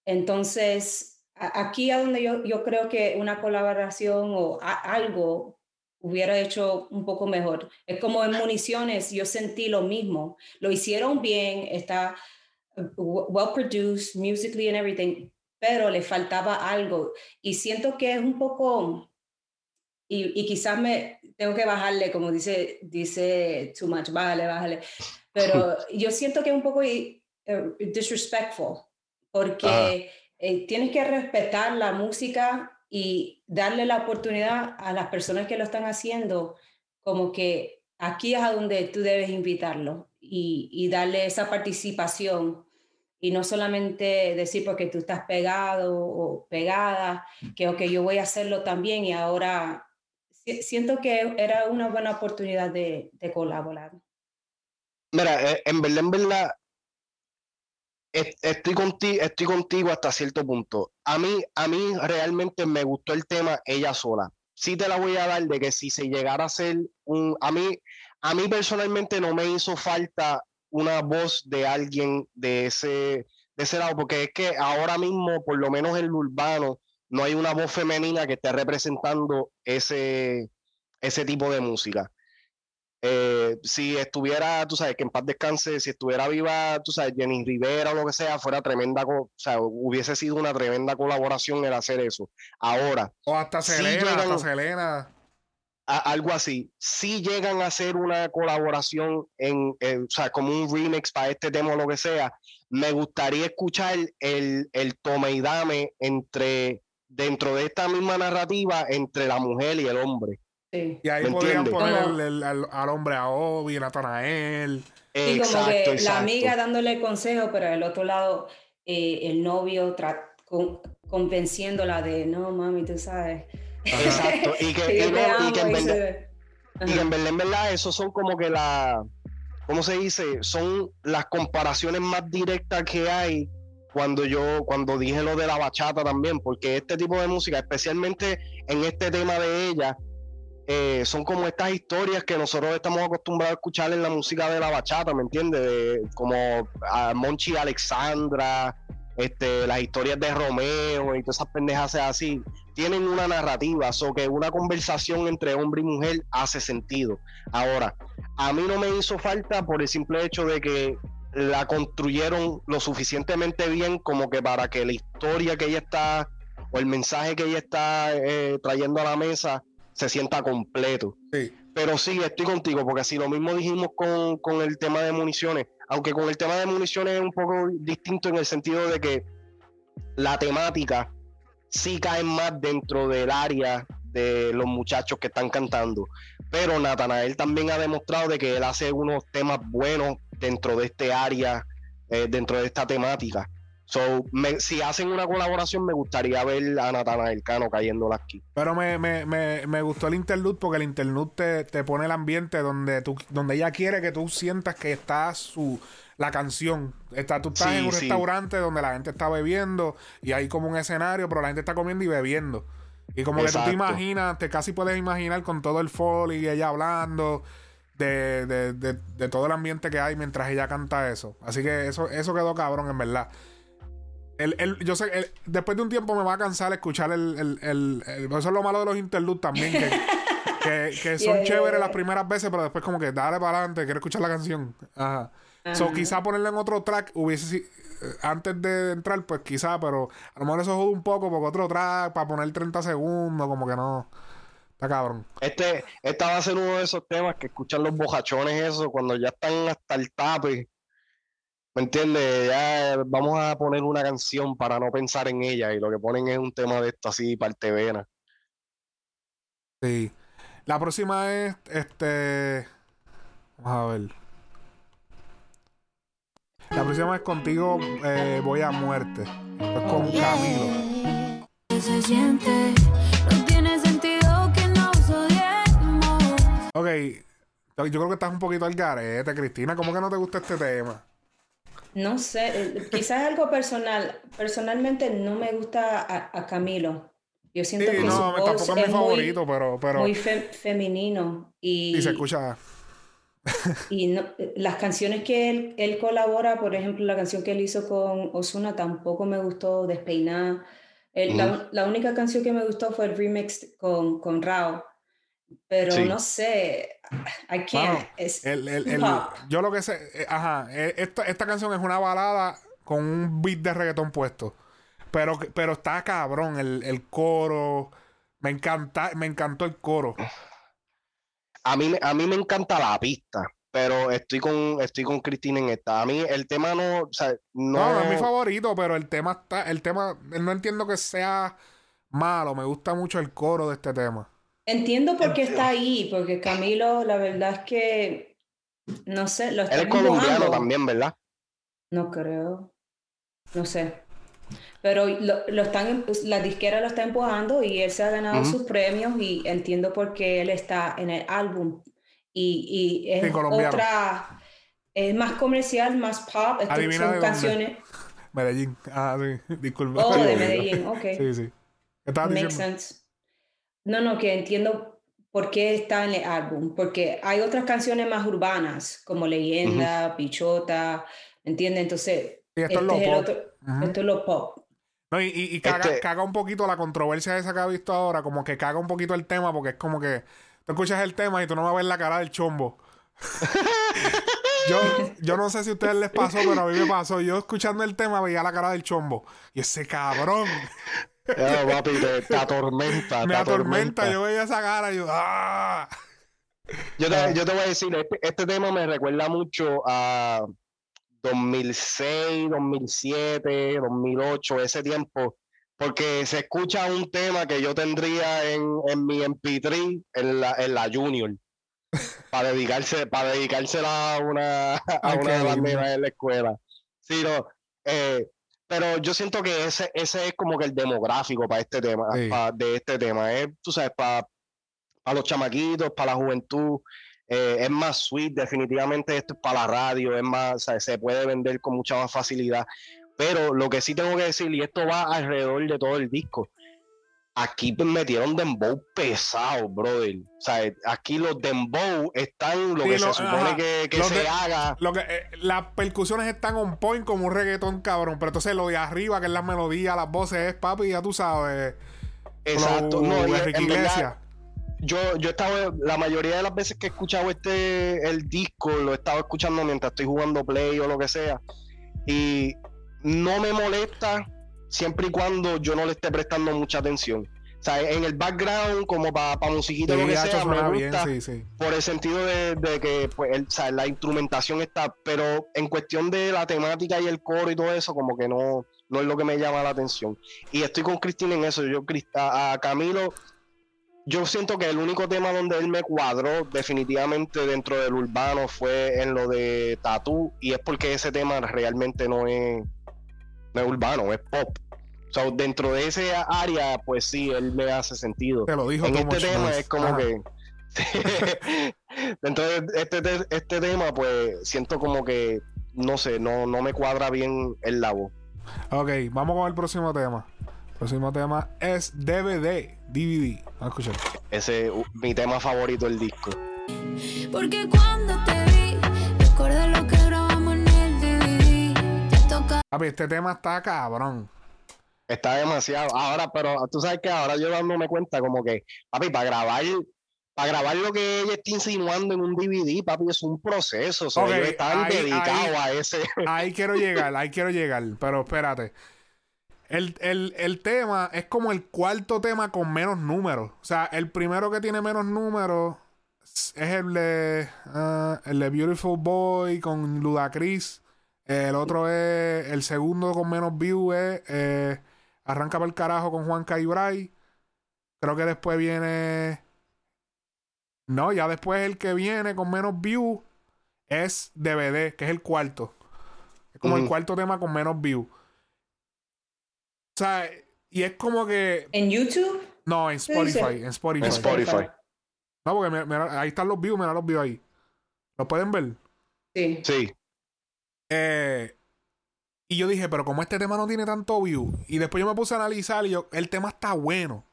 [SPEAKER 3] Entonces, aquí a donde yo, yo creo que una colaboración o a- algo hubiera hecho un poco mejor. Es como en municiones, yo sentí lo mismo. Lo hicieron bien, está well produced, musically and everything, pero le faltaba algo. Y siento que es un poco, y, y quizás me tengo que bajarle, como dice, dice too much, bájale, bájale. Pero [laughs] yo siento que es un poco eh, disrespectful, porque eh, tienes que respetar la música y darle la oportunidad a las personas que lo están haciendo, como que aquí es a donde tú debes invitarlo y, y darle esa participación. Y no solamente decir porque tú estás pegado o pegada, que ok, yo voy a hacerlo también y ahora si- siento que era una buena oportunidad de, colaborar.
[SPEAKER 2] Mira, eh, en verdad, en verdad, estoy contigo, estoy contigo hasta cierto punto. A mí, a mí realmente me gustó el tema ella sola. Sí te la voy a dar de que si se llegara a hacer un, a mí, a mí personalmente no me hizo falta una voz de alguien de ese, de ese lado, porque es que ahora mismo, por lo menos en lo urbano, no hay una voz femenina que esté representando ese, ese tipo de música. Eh, si estuviera, tú sabes, que en paz descanse, si estuviera viva, tú sabes, Jenny Rivera o lo que sea, fuera tremenda, o sea, hubiese sido una tremenda colaboración el hacer eso. Ahora,
[SPEAKER 1] O hasta Selena,
[SPEAKER 2] llegan-
[SPEAKER 1] hasta Selena.
[SPEAKER 2] a- algo así, si llegan a hacer una colaboración en, en, o sea, como un remix para este tema o lo que sea, me gustaría escuchar el, el tome y dame entre, dentro de esta misma narrativa, entre la mujer y el hombre.
[SPEAKER 3] Sí.
[SPEAKER 1] Y ahí
[SPEAKER 2] ¿Me
[SPEAKER 1] podrían
[SPEAKER 2] entiendes?
[SPEAKER 1] poner
[SPEAKER 3] Como-
[SPEAKER 1] el- el- al, al hombre a Obi, Natanael.
[SPEAKER 3] Sí, como
[SPEAKER 2] Exacto,
[SPEAKER 3] que la
[SPEAKER 2] exacto.
[SPEAKER 3] amiga dándole consejo, pero al otro lado eh, el novio tra- con- convenciéndola de, no, mami, tú sabes.
[SPEAKER 2] Exacto, y que, [laughs]
[SPEAKER 3] que
[SPEAKER 2] y no- y
[SPEAKER 3] amo",
[SPEAKER 2] que en
[SPEAKER 3] y
[SPEAKER 2] verdad,
[SPEAKER 3] se-
[SPEAKER 2] Y en verdad, en verdad, esos son como que la, ¿cómo se dice? Son las comparaciones más directas que hay cuando yo, cuando dije lo de la bachata también, porque este tipo de música, especialmente en este tema de ella, eh, son como estas historias que nosotros estamos acostumbrados a escuchar en la música de la bachata, ¿me entiendes? De- como a Monchi y Alexandra, este, las historias de Romeo y todas esas pendejas así tienen una narrativa, o que una conversación entre hombre y mujer hace sentido. Ahora, a mí no me hizo falta por el simple hecho de que la construyeron lo suficientemente bien como que para que la historia que ella está o el mensaje que ella está eh, trayendo a la mesa se sienta completo.
[SPEAKER 1] Sí.
[SPEAKER 2] Pero sí, estoy contigo, porque si lo mismo dijimos con, con el tema de municiones, aunque con el tema de municiones es un poco distinto en el sentido de que la temática sí cae más dentro del área de los muchachos que están cantando. Pero Natanael también ha demostrado de que él hace unos temas buenos dentro de este área, eh, dentro de esta temática. So, me- si hacen una colaboración, me gustaría ver a Natanael Cano cayéndola aquí.
[SPEAKER 1] Pero me, me, me, me gustó el interlude porque el interlude te, te pone el ambiente donde tú, donde ella quiere que tú sientas que está su la canción. Está, tú estás
[SPEAKER 2] Sí,
[SPEAKER 1] en un
[SPEAKER 2] sí.
[SPEAKER 1] restaurante donde la gente está bebiendo y hay como un escenario, pero la gente está comiendo y bebiendo. Y como que tú te imaginas, te casi puedes imaginar con todo el foley y ella hablando de, de, de, de todo el ambiente que hay mientras ella canta eso. Así que eso, eso quedó cabrón, en verdad. El, el- yo sé, el- después de un tiempo me va a cansar escuchar el, el, el- el- Eso es lo malo de los interludes también. Que, [laughs] que, que son
[SPEAKER 3] Yeah,
[SPEAKER 1] chéveres
[SPEAKER 3] yeah.
[SPEAKER 1] las primeras veces, pero después como que dale para adelante, quiero escuchar la canción. Ajá. So,
[SPEAKER 3] Ajá.
[SPEAKER 1] quizá ponerle en otro track hubiese eh, antes de entrar, pues quizá, pero a lo mejor eso jode un poco porque otro track para poner 30 segundos, como que no. Está cabrón.
[SPEAKER 2] Este, esta va a ser uno de esos temas que escuchan los bojachones eso cuando ya están hasta el tape. ¿Me entiendes? Ya vamos a poner una canción para no pensar en ella y lo que ponen es un tema de esto así, parte vena.
[SPEAKER 1] Sí. La próxima es este. Vamos a ver. La próxima es contigo eh, voy a muerte. Es con Camilo.
[SPEAKER 4] ¿Qué se siente? No tiene sentido que nos odiemos.
[SPEAKER 1] Ok. Yo creo que estás un poquito al garete, Cristina. ¿Cómo que no te gusta este tema?
[SPEAKER 3] No sé, eh, quizás algo personal. Personalmente no me gusta a, a Camilo. Yo siento
[SPEAKER 1] Sí,
[SPEAKER 3] que su voz
[SPEAKER 1] tampoco es mi
[SPEAKER 3] es muy,
[SPEAKER 1] favorito, pero, pero
[SPEAKER 3] muy fe- femenino y,
[SPEAKER 1] y se escucha.
[SPEAKER 3] y no- las canciones que él, él colabora, por ejemplo, la canción que él hizo con Ozuna tampoco me gustó, Despeinada. El- la, la única canción que me gustó fue el remix con, con Rao, pero
[SPEAKER 2] Sí.
[SPEAKER 3] no sé, I can't. Es
[SPEAKER 1] El, el- yo lo que sé, eh, ajá, eh, esta, esta canción es una balada con un beat de reggaetón puesto. Pero, pero está cabrón el, el coro. Me encanta, me encantó el coro.
[SPEAKER 2] A mí, me- a mí me encanta la pista, pero estoy con, estoy con Cristina en esta. A mí el tema no, o sea, no,
[SPEAKER 1] No, no es mi favorito, pero el tema está, el tema, no entiendo que sea malo. Me gusta mucho el coro de este tema.
[SPEAKER 3] Entiendo por qué está ahí, porque Camilo, la verdad es que, no sé, lo
[SPEAKER 2] Él
[SPEAKER 3] está
[SPEAKER 2] es colombiano también, ¿verdad?
[SPEAKER 3] No creo. No sé. Pero lo, lo están, pues, la disquera lo está empujando y él se ha ganado
[SPEAKER 2] Ujú.
[SPEAKER 3] sus premios y entiendo por qué él está en el álbum. Y, y es
[SPEAKER 1] Sí,
[SPEAKER 3] otra, es más comercial, más pop.
[SPEAKER 1] Adivina
[SPEAKER 3] son canciones.
[SPEAKER 1] Medellín. Ah, sí. [laughs] Disculpa.
[SPEAKER 3] Oh, de. Medellín, ok.
[SPEAKER 1] Sí, sí. ¿Qué estabas
[SPEAKER 3] Makes sense. No, no, que entiendo por qué está en el álbum, porque hay otras canciones más urbanas, como Leyenda, Pichota, ¿entiendes? Entonces,
[SPEAKER 1] Sí, esto es lo
[SPEAKER 3] este es el
[SPEAKER 1] pop.
[SPEAKER 3] otro, esto es lo pop.
[SPEAKER 1] No, y, y- y caga,
[SPEAKER 2] Este-
[SPEAKER 1] caga un poquito la controversia esa que ha visto ahora, como que caga un poquito el tema, porque es como que tú escuchas el tema y tú no vas a ver la cara del chombo. [laughs] yo, yo no sé si a ustedes les pasó, pero a mí me pasó. Yo escuchando el tema veía la cara del chombo. Y ese cabrón
[SPEAKER 2] Ya, papi, te, te atormenta, [laughs]
[SPEAKER 1] me
[SPEAKER 2] te
[SPEAKER 1] atormenta. Yo veía esa cara y yo, ¡ah!
[SPEAKER 2] Yo te, yo te voy a decir, este, este tema me recuerda mucho a 2006, 2007, 2008, ese tiempo, porque se escucha un tema que yo tendría en, en mi MP3 en la, en la Junior, para dedicarse, para dedicársela a una, [laughs] a
[SPEAKER 1] Ay,
[SPEAKER 2] una de las en la escuela. Sí, no, eh, pero yo siento que ese, ese es como que el demográfico para este tema,
[SPEAKER 1] Sí.
[SPEAKER 2] pa- de este tema, es, tú sabes, para para los chamaquitos, para la juventud. eh, es más sweet, definitivamente esto es para la radio, es más, o sea, se puede vender con mucha más facilidad. Pero lo que sí tengo que decir, y esto va alrededor de todo el disco, aquí metieron dembow pesado, brother. O sea, aquí los dembow están lo
[SPEAKER 1] Sí,
[SPEAKER 2] que
[SPEAKER 1] lo-
[SPEAKER 2] se supone
[SPEAKER 1] ajá.
[SPEAKER 2] que, se
[SPEAKER 1] de-
[SPEAKER 2] haga.
[SPEAKER 1] Lo que, eh, las percusiones están on point como un reggaetón, cabrón. Pero entonces lo de arriba, que es la melodía, las voces, es papi, ya tú sabes.
[SPEAKER 2] Exacto.
[SPEAKER 1] flow
[SPEAKER 2] No,
[SPEAKER 1] de
[SPEAKER 2] en
[SPEAKER 1] Iglesias.
[SPEAKER 2] yo, yo he estado, la mayoría de las veces que he escuchado este, el disco, lo he estado escuchando mientras estoy jugando play o lo que sea. Y no me molesta siempre y cuando yo no le esté prestando mucha atención. O sea, en el background, como para pa musiquita o lo
[SPEAKER 1] Sí,
[SPEAKER 2] que sea, me
[SPEAKER 1] suena bien,
[SPEAKER 2] gusta
[SPEAKER 1] sí, sí.
[SPEAKER 2] por el sentido de, de que pues, el- o sea, la instrumentación está, pero en cuestión de la temática y el coro y todo eso, como que no, no es lo que me llama la atención. Y estoy con Cristina en eso. Yo, a, a Camilo, yo siento que el único tema donde él me cuadró definitivamente dentro del urbano fue en lo de Tatú, y es porque ese tema realmente no es, no es urbano, es pop. O sea, dentro de ese área, pues sí, él me hace sentido
[SPEAKER 1] Te lo dijo
[SPEAKER 2] en este tema es como
[SPEAKER 1] Ajá.
[SPEAKER 2] que [laughs] dentro de este, te- este tema pues siento como que no sé no no me cuadra bien el la voz
[SPEAKER 1] Ok, vamos con el próximo tema. El próximo tema es DVD. DVD. Vamos a escuchar.
[SPEAKER 2] ese uh, mi tema favorito del disco
[SPEAKER 4] Porque cuando te vi, Toca
[SPEAKER 1] Papi, este tema está cabrón.
[SPEAKER 2] está demasiado ahora pero tú sabes que ahora yo dándome cuenta como que papi para grabar para grabar lo que ella está insinuando en un DVD, papi, es un proceso. O sea, estaban
[SPEAKER 1] ahí-
[SPEAKER 2] a ese. [laughs]
[SPEAKER 1] Ahí quiero llegar, ahí quiero llegar, pero espérate. El, el- el tema es como el cuarto tema con menos números. O sea, el primero que tiene menos números es el de, ah, el de Beautiful Boy con Ludacris. El otro es, el segundo con menos views es eh, Arranca para el carajo con Juan Caibray. Creo que después viene... No, ya después el que viene con menos views es DVD, que es el cuarto. Es como el cuarto tema con menos views. O sea, y es como que.
[SPEAKER 3] ¿En YouTube?
[SPEAKER 1] No, en Spotify. En Spotify.
[SPEAKER 2] En Spotify.
[SPEAKER 1] No, porque mira, mira, ahí están los views, mira los views ahí. ¿Lo pueden ver?
[SPEAKER 3] Sí.
[SPEAKER 2] Sí.
[SPEAKER 1] Eh, y yo dije, pero como este tema no tiene tanto view. Y después yo me puse a analizar y yo, el tema está bueno.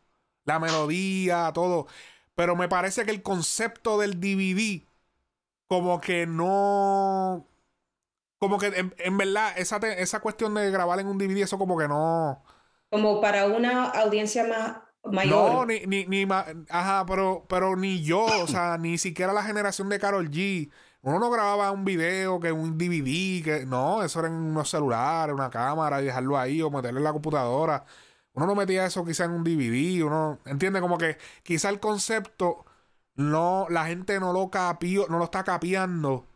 [SPEAKER 1] La melodía, todo. Pero me parece que el concepto del DVD, como que no. Como que en, en verdad, esa, te- esa cuestión de grabar en un DVD, eso como que no.
[SPEAKER 3] Como para una audiencia más mayor.
[SPEAKER 1] No, ni, ni, ni ma- ajá, pero, pero ni yo, o sea, ni siquiera la generación de Carol G. Uno no grababa un video que un DVD, que no, eso era en unos celulares, una cámara y dejarlo ahí o meterlo en la computadora. Uno no metía eso quizá en un DVD, uno entiende como que quizá el concepto no, la gente no lo capió, no lo está capeando.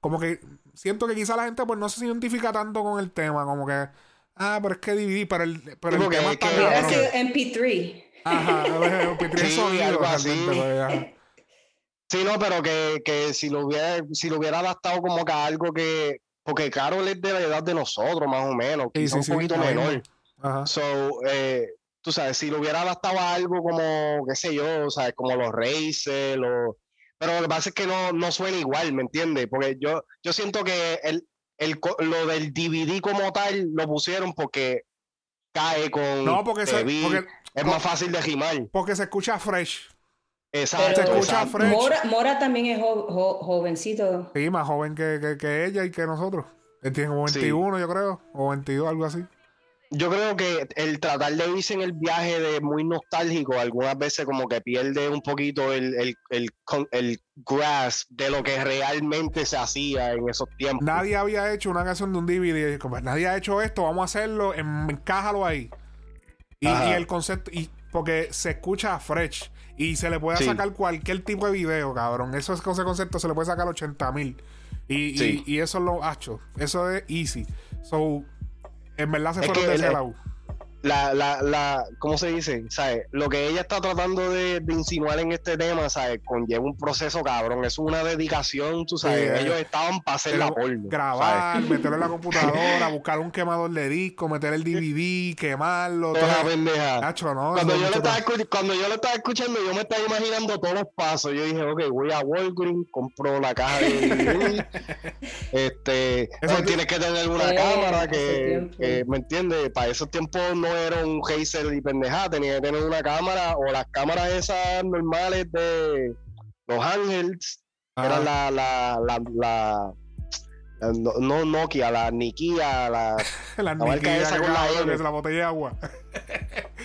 [SPEAKER 1] Como que siento que quizá la gente pues no se identifica tanto con el tema, como que ah, pero es que DVD, pero el, pero el tema
[SPEAKER 2] es
[SPEAKER 1] está
[SPEAKER 2] que-
[SPEAKER 3] sido MP3.
[SPEAKER 1] Ajá, un Pitri [laughs]
[SPEAKER 2] Sí,
[SPEAKER 1] sonido
[SPEAKER 2] algo así.
[SPEAKER 1] realmente, pues, ajá.
[SPEAKER 2] Sí, no, pero que, que si lo hubiera, si lo hubiera adaptado como que a algo que. Porque Carol es de la edad de nosotros, más o menos,
[SPEAKER 1] Sí, sí,
[SPEAKER 2] un
[SPEAKER 1] sí,
[SPEAKER 2] poquito menor.
[SPEAKER 1] Ajá.
[SPEAKER 2] So, eh, tú sabes, si lo hubiera adaptado a algo como, qué sé yo, o sea, como los Racer, o... pero lo que pasa es que no, no suena igual, ¿me entiendes? Porque yo, yo siento que el, el, lo del DVD como tal lo pusieron porque cae con
[SPEAKER 1] No, se, porque,
[SPEAKER 2] es más fácil de rimar.
[SPEAKER 1] porque se escucha fresh.
[SPEAKER 2] Exacto,
[SPEAKER 1] se escucha
[SPEAKER 2] exacto.
[SPEAKER 1] fresh.
[SPEAKER 3] Mora, Mora también es jo- jo- jovencito.
[SPEAKER 1] Sí, más joven que, que, que ella y que nosotros. Él tiene como
[SPEAKER 2] Sí.
[SPEAKER 1] 21, yo creo. O 22, algo así.
[SPEAKER 2] Yo creo que el tratar de irse en el viaje de muy nostálgico, algunas veces como que pierde un poquito el, el, el, el grasp de lo que realmente se hacía en esos tiempos.
[SPEAKER 1] Nadie había hecho una canción de un DVD. Como, nadie ha hecho esto, vamos a hacerlo, en- encájalo ahí. Y, el concepto, y porque se escucha fresh. Y se le puede
[SPEAKER 2] Sí.
[SPEAKER 1] sacar cualquier tipo de video, cabrón. Eso es ese concepto, se le puede sacar 80 mil. Y, y-
[SPEAKER 2] Sí.
[SPEAKER 1] y eso es lo hacho. Eso es easy. So, en verdad se
[SPEAKER 2] Es
[SPEAKER 1] fueron de ese lado.
[SPEAKER 2] La, la, la, ¿cómo se dice? ¿Sabes? Lo que ella está tratando de, de insinuar en este tema, ¿sabes? Conlleva un proceso cabrón, es una dedicación, tú sabes.
[SPEAKER 1] Sí, eh.
[SPEAKER 2] Ellos estaban para hacer la porno.
[SPEAKER 1] grabar,
[SPEAKER 2] ¿sabes?
[SPEAKER 1] meterlo en la computadora, [laughs] buscar un quemador de disco, meter el DVD, quemarlo.
[SPEAKER 2] Toda
[SPEAKER 1] todo.
[SPEAKER 2] pendeja.
[SPEAKER 1] Nacho, no,
[SPEAKER 2] Cuando yo, lo estaba cuando yo lo estaba escuchando, yo me estaba imaginando todos los pasos. Yo dije, ok, voy a Walgreens, compro la caja de DVD. [laughs] este,
[SPEAKER 1] Eso te-
[SPEAKER 2] tienes que tener una
[SPEAKER 3] Eh,
[SPEAKER 2] cámara que, ¿me entiendes? Para esos tiempos no era un Razer y pendejada, tenía que tener una cámara o las cámaras esas normales de Los Ángeles,
[SPEAKER 1] Ah,
[SPEAKER 2] era la, la, la, la, la- no, no Nokia, la Nikia, la, [laughs]
[SPEAKER 1] la
[SPEAKER 2] esa con la
[SPEAKER 1] botella de agua.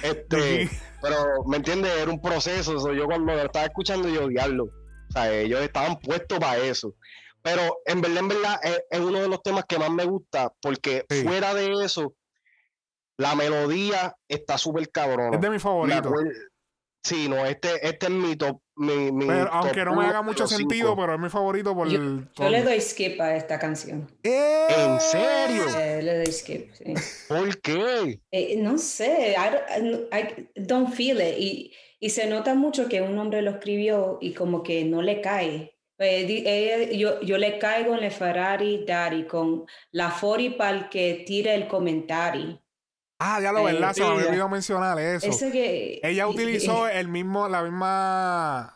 [SPEAKER 2] este, pero, ¿me entiendes? Era un proceso. so, yo cuando lo estaba escuchando, yo diablo. O sea, ellos estaban puestos para eso. Pero en verdad, en verdad, es, es uno de los temas que más me gusta, porque
[SPEAKER 1] Sí.
[SPEAKER 2] fuera de eso, la melodía está súper cabrona.
[SPEAKER 1] Es de mi
[SPEAKER 2] Me
[SPEAKER 1] favorito.
[SPEAKER 2] acuerdo- Sí, no, este, este es mi top. Mi, mi
[SPEAKER 1] Pero,
[SPEAKER 2] top
[SPEAKER 1] aunque no me haga mucho sentido,
[SPEAKER 2] cinco.
[SPEAKER 1] pero es mi favorito por
[SPEAKER 3] Yo,
[SPEAKER 1] el.
[SPEAKER 3] yo le doy skip a esta canción.
[SPEAKER 1] ¡Eh!
[SPEAKER 2] ¿En serio?
[SPEAKER 3] Eh, le doy skip, sí.
[SPEAKER 2] ¿Por qué?
[SPEAKER 3] Eh, no sé, I don't, I don't feel it. Y, y se nota mucho que un hombre lo escribió y como que no le cae. Eh, yo, yo le caigo en el Ferrari Daddy con la Fori para el que tire el comentario.
[SPEAKER 1] Ah, ya lo
[SPEAKER 3] Eh,
[SPEAKER 1] verdad, se me había
[SPEAKER 3] ella-
[SPEAKER 1] olvidado mencionar eso.
[SPEAKER 3] Ese que,
[SPEAKER 1] Ella utilizó
[SPEAKER 3] y-
[SPEAKER 1] el mismo, la misma.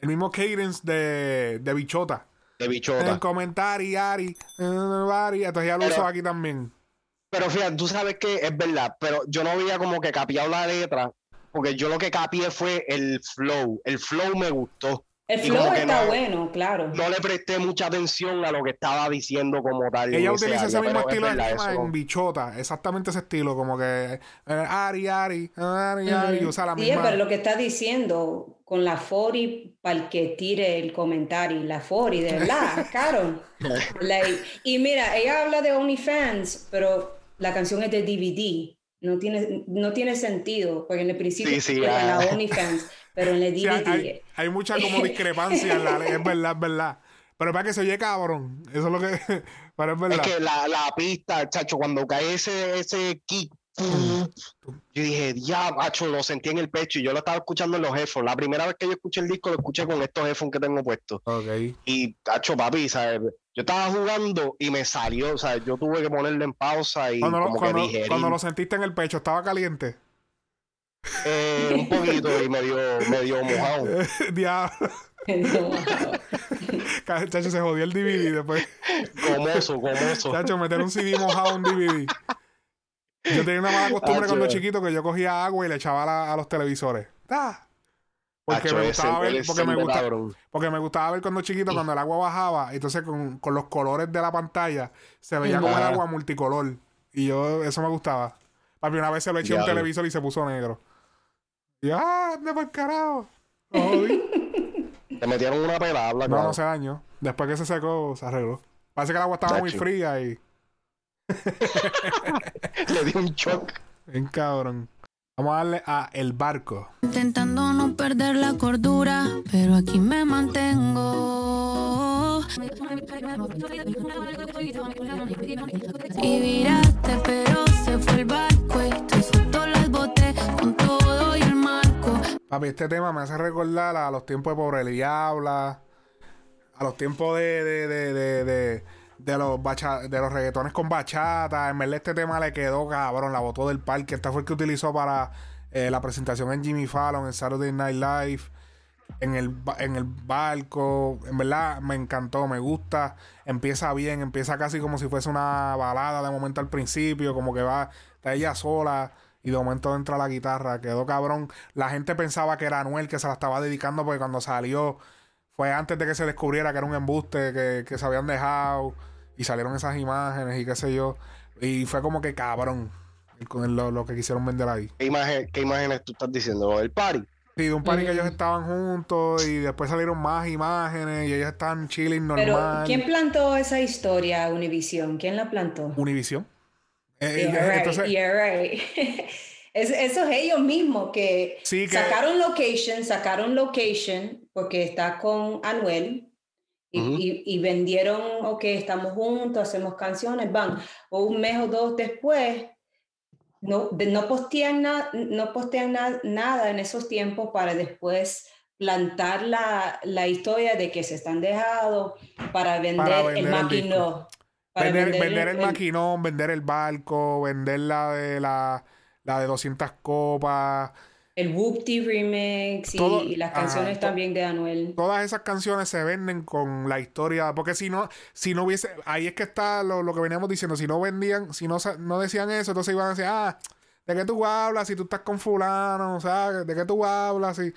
[SPEAKER 1] El mismo cadence de, de bichota.
[SPEAKER 2] De
[SPEAKER 1] En
[SPEAKER 2] bichota.
[SPEAKER 1] comentario, Ari, eh, Ari. Entonces ya lo
[SPEAKER 2] Pero-
[SPEAKER 1] usó aquí también.
[SPEAKER 2] Pero fíjate, tú sabes que es verdad, pero yo no había como que capiado la letra, porque yo lo que capié fue el flow. El flow me gustó.
[SPEAKER 3] El flow está
[SPEAKER 2] no-
[SPEAKER 3] bueno, claro.
[SPEAKER 2] No le presté mucha atención a lo que estaba diciendo como tal.
[SPEAKER 1] Ella utiliza ese
[SPEAKER 2] área,
[SPEAKER 1] mismo
[SPEAKER 2] pero es
[SPEAKER 1] estilo de
[SPEAKER 2] verdad,
[SPEAKER 1] rima en Bichota, exactamente ese estilo, como que eh, Ari, Ari, Ari, Ari,
[SPEAKER 3] Ujú.
[SPEAKER 1] usa la
[SPEAKER 3] Sí,
[SPEAKER 1] misma.
[SPEAKER 3] pero lo que está diciendo con la Fori para el que tire el comentario, la Fori, de verdad, [laughs] caro. Like, y mira, ella habla de OnlyFans, pero la canción es de DVD. No tiene, no tiene sentido, porque en el principio
[SPEAKER 2] Sí, sí,
[SPEAKER 3] era
[SPEAKER 2] ah.
[SPEAKER 3] la OnlyFans, pero en el
[SPEAKER 1] Sí, hay, hay- hay mucha como discrepancia en la ley, es verdad, es verdad. Pero es para que se oye cabrón, eso es lo que. [laughs] Pero es
[SPEAKER 2] Es
[SPEAKER 1] verdad.
[SPEAKER 2] que la, la pista, chacho, cuando cae ese, ese kick, yo dije, ya, macho, lo sentí en el pecho y yo lo estaba escuchando en los headphones. La primera vez que yo escuché el disco, lo escuché con estos headphones que tengo puestos.
[SPEAKER 1] Ok.
[SPEAKER 2] Y, tacho, papi, ¿sabes? Yo estaba jugando y me salió, o sea, yo tuve que ponerlo en pausa y
[SPEAKER 1] Cuando, lo,
[SPEAKER 2] como
[SPEAKER 1] cuando,
[SPEAKER 2] que digerir
[SPEAKER 1] cuando lo sentiste en el pecho, estaba caliente.
[SPEAKER 2] Eh, un poquito y me dio, me dio mojado. [laughs]
[SPEAKER 1] Diablo. [laughs] Chacho, se jodió el DVD después.
[SPEAKER 2] Gomoso, gomoso.
[SPEAKER 1] Chacho, meter un CD mojado a un DVD. Yo tenía una mala costumbre cuando chiquito que yo cogía agua y le echaba a la- a los televisores. ¡Ah! Porque me
[SPEAKER 2] ese
[SPEAKER 1] gustaba ver, porque me gusta, porque me gustaba ver cuando chiquito, cuando el agua bajaba, entonces con, con los colores de la pantalla se veía como el agua multicolor. Y yo, eso me gustaba. Papi, una vez se lo eché a un televisor y se puso negro. Y ¡ah! ¡Ande por carajo! [laughs]
[SPEAKER 2] Te metieron una pela, habla
[SPEAKER 1] No,
[SPEAKER 2] claro.
[SPEAKER 1] no se dañó. Después que se secó, se arregló. Parece que el agua estaba muy
[SPEAKER 2] Chacho.
[SPEAKER 1] fría y. [laughs]
[SPEAKER 2] Le di un shock.
[SPEAKER 1] Bien cabrón. Vamos a darle a El Barco.
[SPEAKER 4] Intentando no perder la cordura, pero aquí me mantengo. Y viraste, pero se fue el barco y
[SPEAKER 1] Papi, este tema me hace recordar a los tiempos de Pobre Diabla, a los tiempos de, de, de, de, de, los bacha- de los reggaetones con bachata. En verdad, este tema le quedó cabrón, la botó del parque. Este fue el que utilizó para eh, la presentación en Jimmy Fallon, en Saturday Night Live, en el, en el barco. En verdad, me encantó, me gusta. Empieza bien, empieza casi como si fuese una balada de momento al principio, como que va, está ella sola. Y de momento entra la guitarra, quedó cabrón. La gente pensaba que era Anuel que se la estaba dedicando porque cuando salió fue antes de que se descubriera que era un embuste, que, que se habían dejado y salieron esas imágenes y qué sé yo. Y fue como que cabrón con lo, lo que quisieron vender ahí.
[SPEAKER 2] ¿Qué, imagen- qué imágenes tú estás diciendo? ¿El party?
[SPEAKER 1] Sí, de un par que
[SPEAKER 3] Mm.
[SPEAKER 1] ellos estaban juntos y después salieron más imágenes y ellos estaban chilling
[SPEAKER 3] Pero,
[SPEAKER 1] normal.
[SPEAKER 3] ¿quién plantó esa historia, Univision? ¿Quién la plantó?
[SPEAKER 1] Univision. Eh,
[SPEAKER 3] Yeah, right,
[SPEAKER 1] entonces,
[SPEAKER 3] right. [laughs] Es- eso es ellos mismos que,
[SPEAKER 1] Sí, que-
[SPEAKER 3] sacaron location, sacaron location porque está con Anuel y,
[SPEAKER 2] Ujú.
[SPEAKER 3] y- y vendieron, ok, estamos juntos, hacemos canciones, van. O un mes o dos después, no, no postean, na- no postean na- nada en esos tiempos para después plantar la, la historia de que se están dejados para vender,
[SPEAKER 1] vender
[SPEAKER 3] el maquinón. Para
[SPEAKER 1] vender, vender el,
[SPEAKER 3] el-
[SPEAKER 1] maquinón, vender el barco, vender la de la, la de 200 copas.
[SPEAKER 3] El Whoopty remix y,
[SPEAKER 1] Todo-
[SPEAKER 3] y las canciones también de Anuel.
[SPEAKER 1] Todas esas canciones se venden con la historia, porque si no, si no hubiese, ahí es que está lo, lo que veníamos diciendo, si no vendían, si no, no decían eso, entonces iban a decir, ah, ¿de qué tú hablas? Si tú estás con fulano, o sea, ¿de qué tú hablas? Si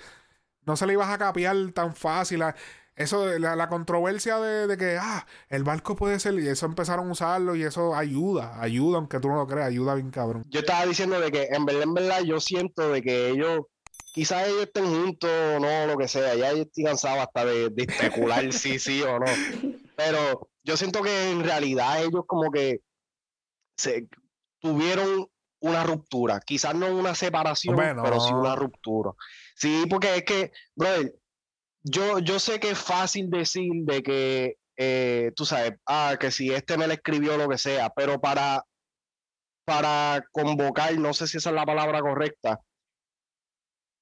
[SPEAKER 1] no se le ibas a capiar tan fácil. a- Eso, de la, la controversia de, de que, ah, el barco puede ser, y eso empezaron a usarlo, y eso ayuda, ayuda, aunque tú no lo creas, ayuda bien cabrón.
[SPEAKER 2] Yo estaba diciendo de que en verdad, en verdad, yo siento de que ellos, quizás ellos estén juntos o no, lo que sea, ya yo estoy cansado hasta de, de especular si sí o no. Pero yo siento que en realidad ellos como que se tuvieron una ruptura, quizás no una separación,
[SPEAKER 1] Bueno.
[SPEAKER 2] pero sí una ruptura. Sí, porque es que, brother, yo, yo sé que es fácil decir de que, eh, tú sabes, ah, que si este me lo escribió lo que sea, pero para, para convocar, no sé si esa es la palabra correcta,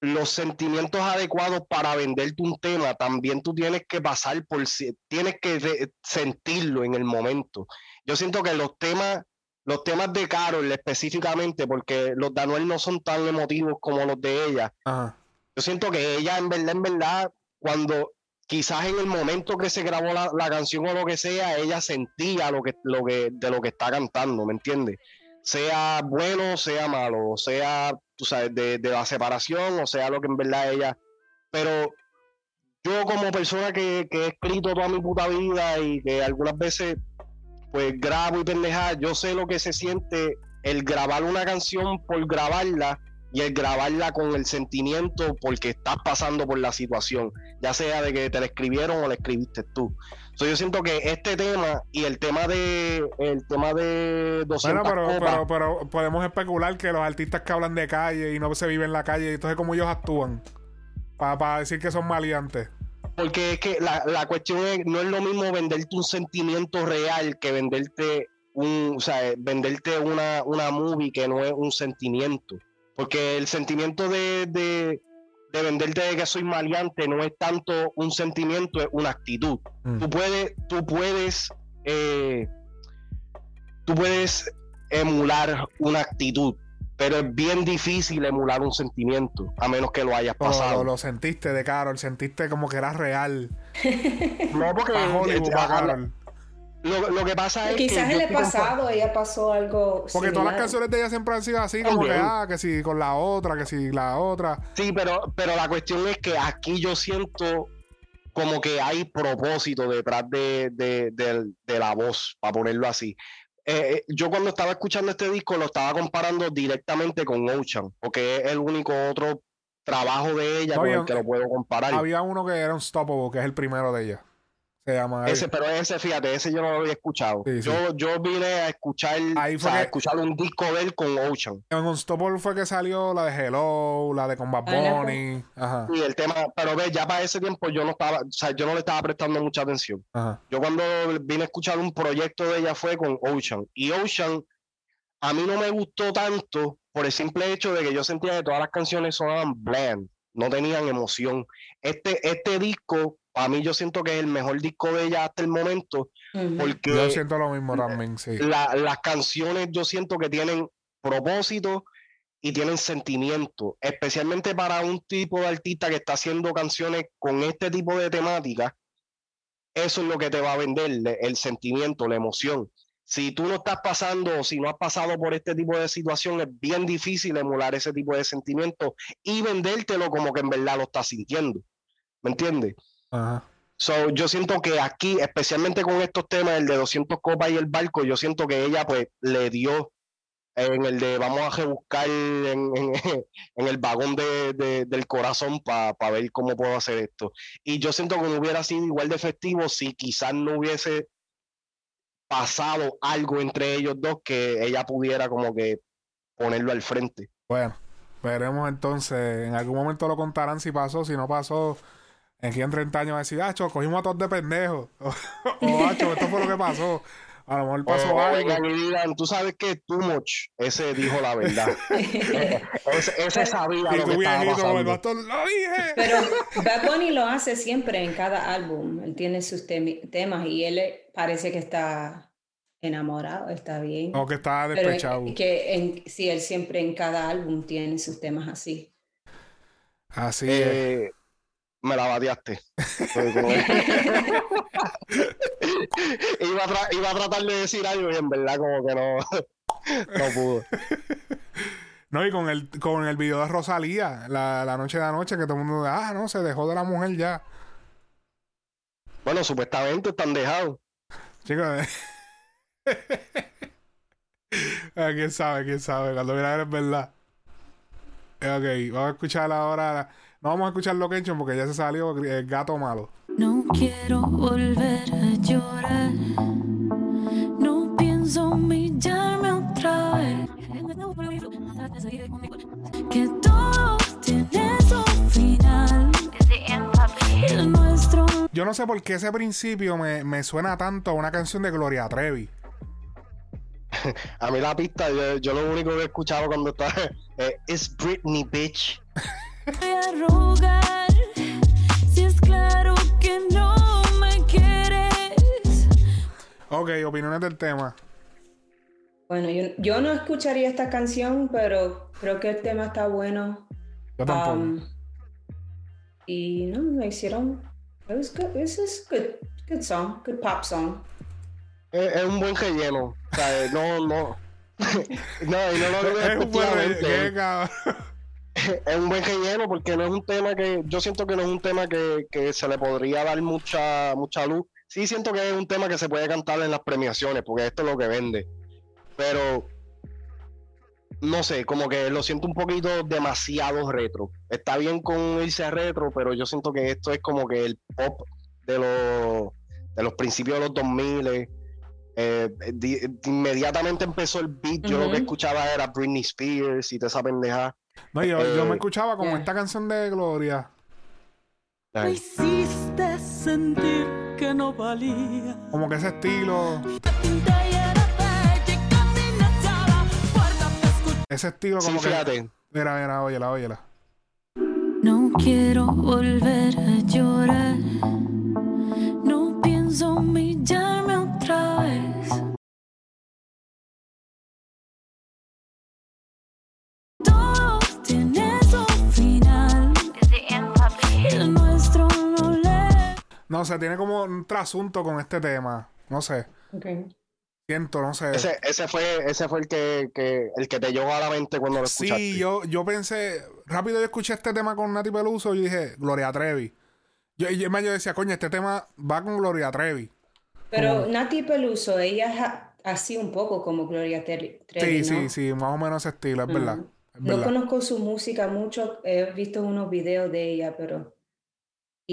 [SPEAKER 2] los sentimientos adecuados para venderte un tema, también tú tienes que pasar por, tienes que sentirlo en el momento. Yo siento que los temas, los temas de Carol específicamente, porque los de Anuel no son tan emotivos como los de ella,
[SPEAKER 1] Ajá.
[SPEAKER 2] yo siento que ella en verdad, en verdad, cuando quizás en el momento que se grabó la, la canción o lo que sea, ella sentía lo que, lo que, de lo que está cantando, ¿me entiendes? Sea bueno, sea malo, sea, tú sabes, de, de la separación, o sea lo que en verdad ella, pero yo como persona que, que he escrito toda mi puta vida y que algunas veces pues grabo y pendejar, yo sé lo que se siente el grabar una canción por grabarla y el grabarla con el sentimiento porque estás pasando por la situación, ya sea de que te la escribieron o la escribiste tú. So, yo siento que este tema y el tema de el tema de 200
[SPEAKER 1] Bueno, pero,
[SPEAKER 2] copas,
[SPEAKER 1] pero, pero podemos especular que los artistas que hablan de calle y no se viven en la calle, entonces cómo ellos actúan. Para decir que son maleantes.
[SPEAKER 2] porque es que la, la cuestión es, no es lo mismo venderte un sentimiento real que venderte un, o sea, venderte una, una movie que no es un sentimiento. Porque el sentimiento de, de, de venderte de que soy maleante no es tanto un sentimiento, es una actitud.
[SPEAKER 1] Mm.
[SPEAKER 2] Tú puedes, tú puedes, eh, tú puedes emular una actitud, pero es bien difícil emular un sentimiento, a menos que lo hayas pasado.
[SPEAKER 1] lo, lo sentiste de Carol, sentiste como que era real. [laughs]
[SPEAKER 2] No, porque
[SPEAKER 1] Hollywood, Carol.
[SPEAKER 2] Lo, lo que pasa es
[SPEAKER 3] Quizás
[SPEAKER 2] que
[SPEAKER 3] en
[SPEAKER 2] yo
[SPEAKER 3] el pasado ella pasó algo.
[SPEAKER 1] Porque todas las canciones de ella siempre han sido así, como que, ah, que si con la otra, que si la otra.
[SPEAKER 2] Sí, pero, pero la cuestión es que aquí yo siento como que hay propósito detrás de, de, de la voz, para ponerlo así. Eh, eh, yo cuando estaba escuchando este disco lo estaba comparando directamente con Ocean, porque es el único otro trabajo de ella con el que lo puedo comparar.
[SPEAKER 1] Había uno que era Unstoppable, que es el primero de ella. Se llama.
[SPEAKER 2] Ese, pero ese, fíjate, ese yo no lo había escuchado.
[SPEAKER 1] Sí, sí.
[SPEAKER 2] Yo, yo vine a escuchar,
[SPEAKER 1] Ahí
[SPEAKER 2] o
[SPEAKER 1] fue
[SPEAKER 2] sea, a escuchar un disco de él con Ocean.
[SPEAKER 1] En Unstoppable fue que salió la de Hello, la de Combat
[SPEAKER 3] Pineapple.
[SPEAKER 1] Bunny. Ajá,
[SPEAKER 2] Y el tema, pero ve, ya para ese tiempo yo no estaba, o sea, yo no le estaba prestando mucha atención.
[SPEAKER 1] ajá.
[SPEAKER 2] Yo cuando vine a escuchar un proyecto de ella fue con Ocean. Y Ocean a mí no me gustó tanto por el simple hecho de que yo sentía que todas las canciones sonaban bland, no tenían emoción. Este, este disco, a mí yo siento que es el mejor disco de ella hasta el momento, porque
[SPEAKER 1] Yo siento lo mismo también, sí.
[SPEAKER 2] la- las canciones yo siento que tienen propósito y tienen sentimiento, especialmente para un tipo de artista que está haciendo canciones con este tipo de temática. Eso es lo que te va a vender, el sentimiento, la emoción. Si tú no estás pasando o si no has pasado por este tipo de situación, es bien difícil emular ese tipo de sentimiento y vendértelo como que en verdad lo estás sintiendo. ¿Me entiendes?
[SPEAKER 1] Ajá.
[SPEAKER 2] So, yo siento que aquí, especialmente con estos temas, el de 200 copas y el barco, yo siento que ella pues le dio en el de vamos a rebuscar en, en- [laughs] en el vagón de, de- del corazón para ver cómo puedo hacer esto. Y yo siento que no hubiera sido igual de efectivo si quizás no hubiese pasado algo entre ellos dos que ella pudiera como que ponerlo al frente.
[SPEAKER 1] Bueno, veremos entonces. En algún momento lo contarán si pasó. Si no pasó, aquí en 30 años va a decir, ah, cho, cogimos a todos de pendejo. [laughs] o, ah, cho, esto fue lo que pasó. A lo mejor pasó algo.
[SPEAKER 2] digan, tú sabes que too much, ese dijo la verdad. [laughs] ese, ese sabía
[SPEAKER 1] Y
[SPEAKER 2] lo que estaba
[SPEAKER 1] el lo dije.
[SPEAKER 3] Pero Bad Bunny lo hace siempre en cada álbum. Él tiene sus temas y él eh, parece que está enamorado, está bien.
[SPEAKER 1] O que
[SPEAKER 3] Pero
[SPEAKER 1] despechado.
[SPEAKER 3] en- que en, sí, él siempre en cada álbum tiene sus temas así.
[SPEAKER 1] Así es.
[SPEAKER 2] Eh, me la bateaste. [laughs] [laughs] Iba, a iba a tratar de decir algo y en verdad como que no, [laughs] no pudo.
[SPEAKER 1] No, y con el, con el video de Rosalía, la, la noche de anoche, que todo el mundo, ah, no, se dejó de la mujer ya.
[SPEAKER 2] Bueno, supuestamente están dejados.
[SPEAKER 1] Chicos, ah, quién sabe, quién sabe, cuando viene a ver es verdad. Eh, Ok, vamos a escuchar ahora. No vamos a escuchar Location porque ya se salió el gato malo.
[SPEAKER 4] No quiero volver a llorar. No pienso humillarme otra vez. Que todo tiene su final. El nuestro
[SPEAKER 1] Yo no sé por qué ese principio me, me suena tanto a una canción de Gloria Trevi. [laughs]
[SPEAKER 2] A mí la pista, yo, yo lo único que he escuchado cuando estaba eh, es Britney, bitch. [laughs]
[SPEAKER 4] voy a rogar. Si es claro que no me quieres.
[SPEAKER 1] Ok, opiniones del tema.
[SPEAKER 3] Bueno, yo, yo no escucharía esta canción, pero creo que el tema está bueno.
[SPEAKER 1] Yo tampoco.
[SPEAKER 3] Um, y no, me hicieron. It was good. This is good, good song, good pop song.
[SPEAKER 2] Es, es un buen relleno. O sea, no, no. [laughs] no, y no lo digo
[SPEAKER 1] es [laughs]
[SPEAKER 2] es un buen relleno porque no es un tema que, yo siento que no es un tema que, que se le podría dar mucha, mucha luz. Sí siento que es un tema que se puede cantar en las premiaciones, porque esto es lo que vende. Pero no sé, como que lo siento un poquito demasiado retro. Está bien con irse a retro, pero yo siento que esto es como que el pop de los, de los principios de los 2000. Eh, di- inmediatamente empezó el beat. Yo lo que escuchaba era Britney Spears y toda esa pendeja.
[SPEAKER 1] No, yo, yo me
[SPEAKER 2] Eh,
[SPEAKER 1] escuchaba como esta canción de Gloria.
[SPEAKER 6] Me hiciste sentir que no valía.
[SPEAKER 1] Como que ese estilo. Ese estilo
[SPEAKER 2] Sí,
[SPEAKER 1] como que.
[SPEAKER 2] fíjate.
[SPEAKER 1] Mira, mira, óyela, óyela.
[SPEAKER 4] No quiero volver a llorar. No
[SPEAKER 1] sé, tiene como un trasunto con este tema. No sé.
[SPEAKER 3] Ok.
[SPEAKER 1] Siento, no sé.
[SPEAKER 2] Ese, ese fue, ese fue el que, que- el que te llegó a la mente cuando lo escuchaste.
[SPEAKER 1] Sí, yo, yo pensé, rápido yo escuché este tema con Nati Peluso y dije, Gloria Trevi. Yo, y más yo decía, coño, este tema va con Gloria Trevi.
[SPEAKER 3] Pero Nati Peluso, ella es así un poco como Gloria
[SPEAKER 1] Sí,
[SPEAKER 3] Trevi,
[SPEAKER 1] sí,
[SPEAKER 3] ¿no?
[SPEAKER 1] sí, más o menos ese estilo, es
[SPEAKER 3] Mm.
[SPEAKER 1] verdad. Es
[SPEAKER 3] No
[SPEAKER 1] verdad.
[SPEAKER 3] conozco su música mucho, he visto unos videos de ella, pero...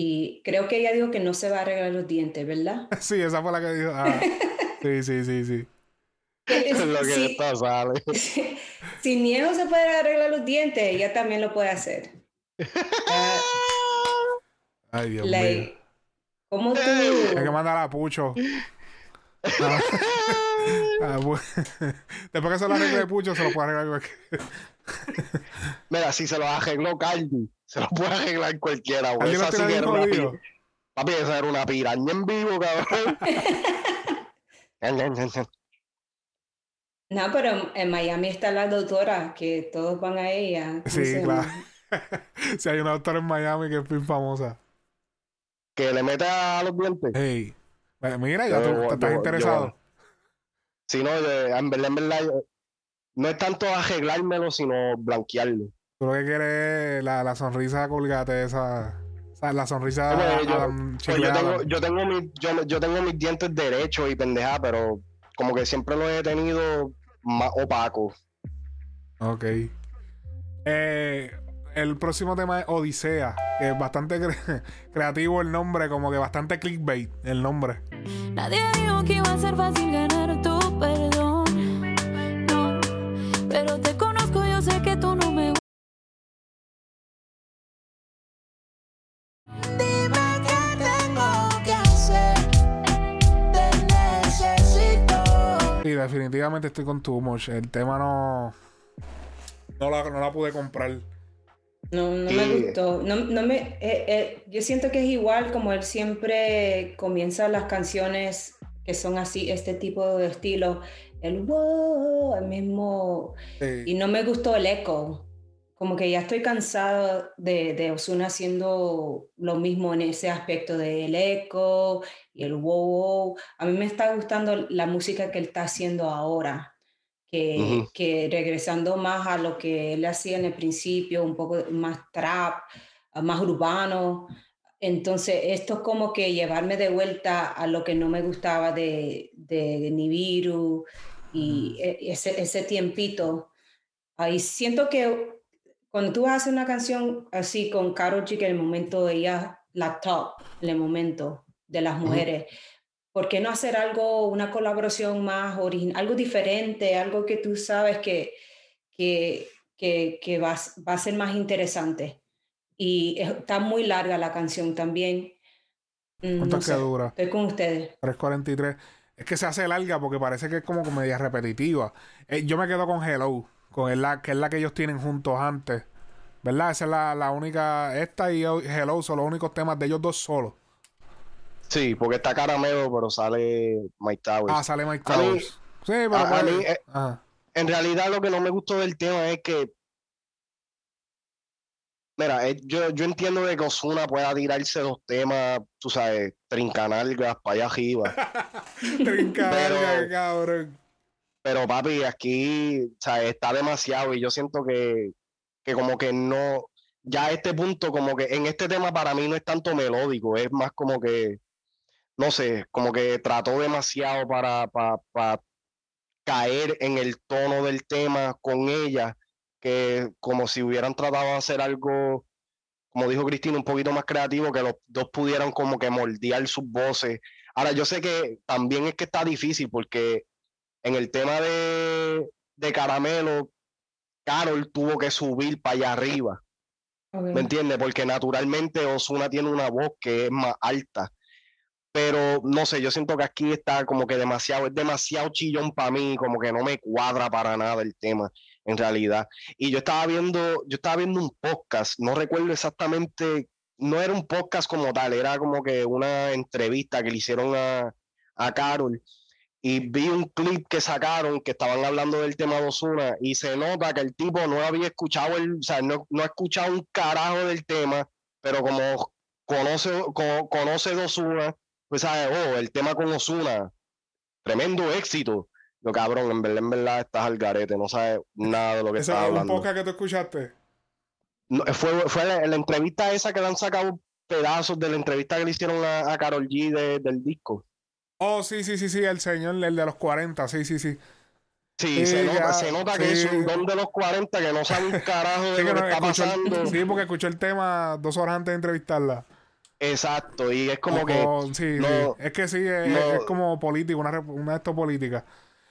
[SPEAKER 3] Y creo que ella dijo que no se va a arreglar los dientes, ¿verdad? [laughs]
[SPEAKER 1] Sí, esa fue la que dijo. ah, sí, sí, sí, sí. [laughs]
[SPEAKER 2] Es lo que
[SPEAKER 3] si,
[SPEAKER 2] está, sale. [laughs]
[SPEAKER 3] si Niejo se puede arreglar los dientes, ella también lo puede hacer.
[SPEAKER 1] Ay, Dios mío.
[SPEAKER 3] ¿cómo tú?
[SPEAKER 1] Hay que mandar a Pucho. Ah, ah, bu- Después que se lo arregle Pucho, se lo puede arreglar cualquier-
[SPEAKER 2] Mira, si se lo arregló Cardi, se lo puede arreglar cualquiera, güey.
[SPEAKER 1] ¿Alguien lo
[SPEAKER 2] Esa sí que era una
[SPEAKER 1] jodido?
[SPEAKER 2] pi- Papi, esa era una piraña en vivo, cabrón.
[SPEAKER 3] No, pero en Miami está la doctora, que todos van a ella. ¿Cómo
[SPEAKER 1] Sí, claro. [laughs] si hay una doctora en Miami que es bien famosa.
[SPEAKER 2] que le mete a los dientes.
[SPEAKER 1] Hey, eh, mira, ya
[SPEAKER 2] Yo-
[SPEAKER 1] tú te estás
[SPEAKER 2] yo-
[SPEAKER 1] interesado.
[SPEAKER 2] Si no, en verdad, en verdad, no es tanto arreglármelo, sino blanquearlo.
[SPEAKER 1] Tú lo que quieres es la, la sonrisa colgate, esa. o sea, la sonrisa
[SPEAKER 2] yo-
[SPEAKER 1] Adam-
[SPEAKER 2] Pues yo tengo, yo tengo mis, yo, yo tengo mis dientes derechos y pendeja, pero como que siempre los he tenido más opacos.
[SPEAKER 1] Ok. Eh, el próximo tema es Odisea, que es bastante cre- [laughs] creativo el nombre, como que bastante clickbait el nombre.
[SPEAKER 4] Nadie dijo que iba a ser fácil ganar tu perdón. No, pero te conozco, yo sé que tú no me Dime qué tengo que hacer. Te necesito.
[SPEAKER 1] Y definitivamente estoy con tu much. El tema no. No la, no la pude comprar.
[SPEAKER 3] No, no
[SPEAKER 2] Y-
[SPEAKER 3] me gustó. No, no me, eh, eh, yo siento que es igual como él siempre comienza las canciones que son así, este tipo de estilo. El wow, el mismo.
[SPEAKER 1] Sí.
[SPEAKER 3] Y no me gustó el eco. Como que ya estoy cansada de, de Ozuna haciendo lo mismo en ese aspecto del eco y el wow, wow. A mí me está gustando la música que él está haciendo ahora, que,
[SPEAKER 2] Ujú.
[SPEAKER 3] que regresando más a lo que él hacía en el principio, un poco más trap, ah, más urbano. Entonces, esto es como que llevarme de vuelta a lo que no me gustaba de, de Nibiru y e- ese, ese tiempito. Ahí siento que cuando tú haces una canción así con Karol G, que en el momento ella la top, en el momento de las mujeres, ¿por qué no hacer algo, una colaboración más original, algo diferente, algo que tú sabes que, que, que, que va, va a ser más interesante? Y es- está muy larga la canción también. Mm,
[SPEAKER 1] ¿Cuánto
[SPEAKER 3] no
[SPEAKER 1] es que dura?
[SPEAKER 3] Estoy con ustedes.
[SPEAKER 1] 3.43. Es que se hace larga porque parece que es como comedia repetitiva. Eh, yo me quedo con Hello, con el, que es la que ellos tienen juntos antes. ¿Verdad? Esa es la, la única. Esta y Hello son los únicos temas de ellos dos solos.
[SPEAKER 2] Sí, porque está caramelo, pero sale Mike Towers.
[SPEAKER 1] Ah, sale Mike
[SPEAKER 2] mí-
[SPEAKER 1] Towers. Sí, pero.
[SPEAKER 2] a- a
[SPEAKER 1] pues-
[SPEAKER 2] mí, eh. En realidad, lo que no me gustó del tema es que. Mira, eh, yo, yo entiendo de que Ozuna pueda tirarse los temas, tú sabes, trincanalgas para allá arriba. [laughs]
[SPEAKER 1] Trinca,
[SPEAKER 2] Pero-
[SPEAKER 1] verga, cabrón.
[SPEAKER 2] Pero papi, aquí o sea, está demasiado y yo siento que, que como que no, ya a este punto, como que en este tema para mí no es tanto melódico, es más como que, no sé, como que trató demasiado para, para, caer en el tono del tema con ella, que como si hubieran tratado de hacer algo, como dijo Cristina, un poquito más creativo, que los dos pudieran como que moldear sus voces. Ahora, yo sé que también es que está difícil porque en el tema de, de Caramelo, Carol tuvo que subir para allá arriba. ¿Me entiendes? Porque naturalmente Osuna tiene una voz que es más alta. Pero no sé, yo siento que aquí está como que demasiado, es demasiado chillón para mí, como que no me cuadra para nada el tema, en realidad. Y yo estaba viendo, yo estaba viendo un podcast, no recuerdo exactamente, no era un podcast como tal, era como que una entrevista que le hicieron a, a Carol y vi un clip que sacaron que estaban hablando del tema de Osuna y se nota que el tipo no había escuchado el, o sea, no, no ha escuchado un carajo del tema, pero como conoce, conoce de Osuna, pues sabe, oh, el tema con Osuna, tremendo éxito. Lo cabrón, en verdad, en verdad estás al garete, no sabes nada de lo que está hablando.
[SPEAKER 1] un que tú escuchaste?
[SPEAKER 2] fue fue la, entrevista esa que le han sacado pedazos de la entrevista que le hicieron a, a Carol G del disco.
[SPEAKER 1] Oh, sí, sí, sí, sí, el señor, el de los 40, sí, sí, sí.
[SPEAKER 2] Sí, se nota, se nota que es un don de los 40 que no sabe un carajo [laughs] de lo que, está pasando.
[SPEAKER 1] sí, porque escuchó el tema dos horas antes de entrevistarla.
[SPEAKER 2] Exacto, y es como que.
[SPEAKER 1] Sí, sí, es que sí, es, como político, una, una de estas políticas.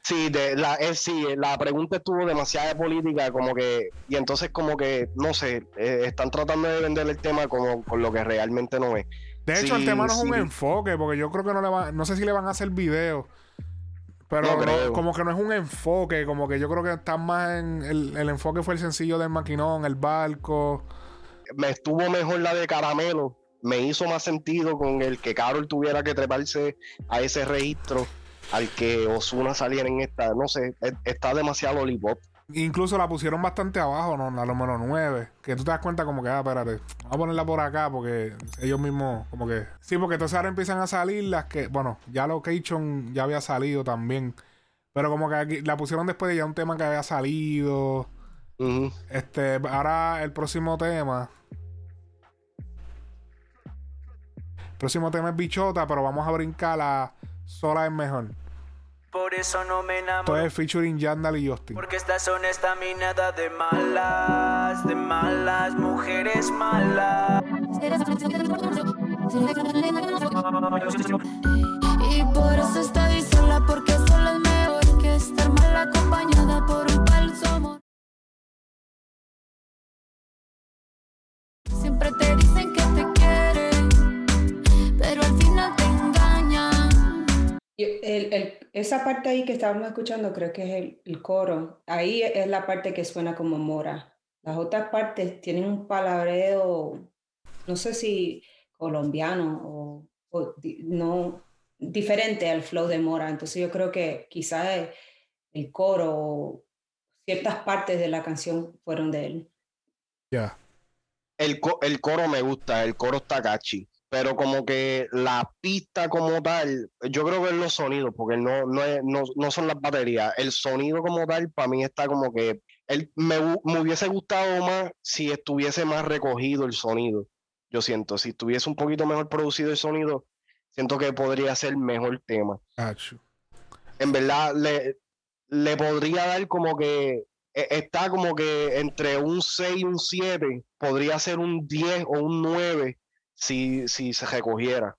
[SPEAKER 2] Sí, de, la, es, sí, la pregunta estuvo demasiada política, como que, y entonces como que, no sé, eh, están tratando de vender el tema como con lo que realmente no es.
[SPEAKER 1] De hecho, el tema no es un enfoque, porque yo creo que no le va, no sé si le van a hacer video. Pero como que no es un enfoque, como que yo creo que está más en el, enfoque fue el sencillo del maquinón, el barco.
[SPEAKER 2] Me estuvo mejor la de caramelo. Me hizo más sentido con el que Carol tuviera que treparse a ese registro al que Osuna saliera en esta. No sé, está demasiado lollipop.
[SPEAKER 1] Incluso la pusieron bastante abajo, ¿no? La número 9. Que tú te das cuenta como que, ah, espérate, vamos a ponerla por acá porque ellos mismos, como que... Sí, porque entonces ahora empiezan a salir las que... Bueno, ya Location ya había salido también. Pero como que aquí, la pusieron después de ya un tema que había salido. Este, ahora el próximo tema... próximo tema es Bichota, pero vamos a brincar la Sola es mejor.
[SPEAKER 7] Por eso no me enamoro.
[SPEAKER 1] Todo es featuring Yandal y Justin.
[SPEAKER 7] Porque estas son estaminadas de malas, de malas, mujeres malas.
[SPEAKER 4] Y por eso estoy sola, porque sola es mejor que estar mal acompañada por un falso amor. Siempre te dicen que
[SPEAKER 3] esa parte ahí que estábamos escuchando creo que es el, coro. Ahí es la parte que suena como mora. Las otras partes tienen un palabreo, no sé si colombiano o, no diferente al flow de mora. Entonces yo creo que quizás el, coro o ciertas partes de la canción fueron de él.
[SPEAKER 1] Ya.
[SPEAKER 2] El, el coro me gusta, el coro está catchy pero como que la pista como tal, yo creo que es los sonidos, porque no, no, no, son las baterías. El sonido como tal, para mí está como que él, me, me, hubiese gustado más si estuviese más recogido el sonido. Yo siento, si estuviese un poquito mejor producido el sonido, siento que podría ser mejor tema. En verdad, le, le podría dar como que e, está como que entre un 6 y un 7, podría ser un 10 o un 9 si, si se recogiera.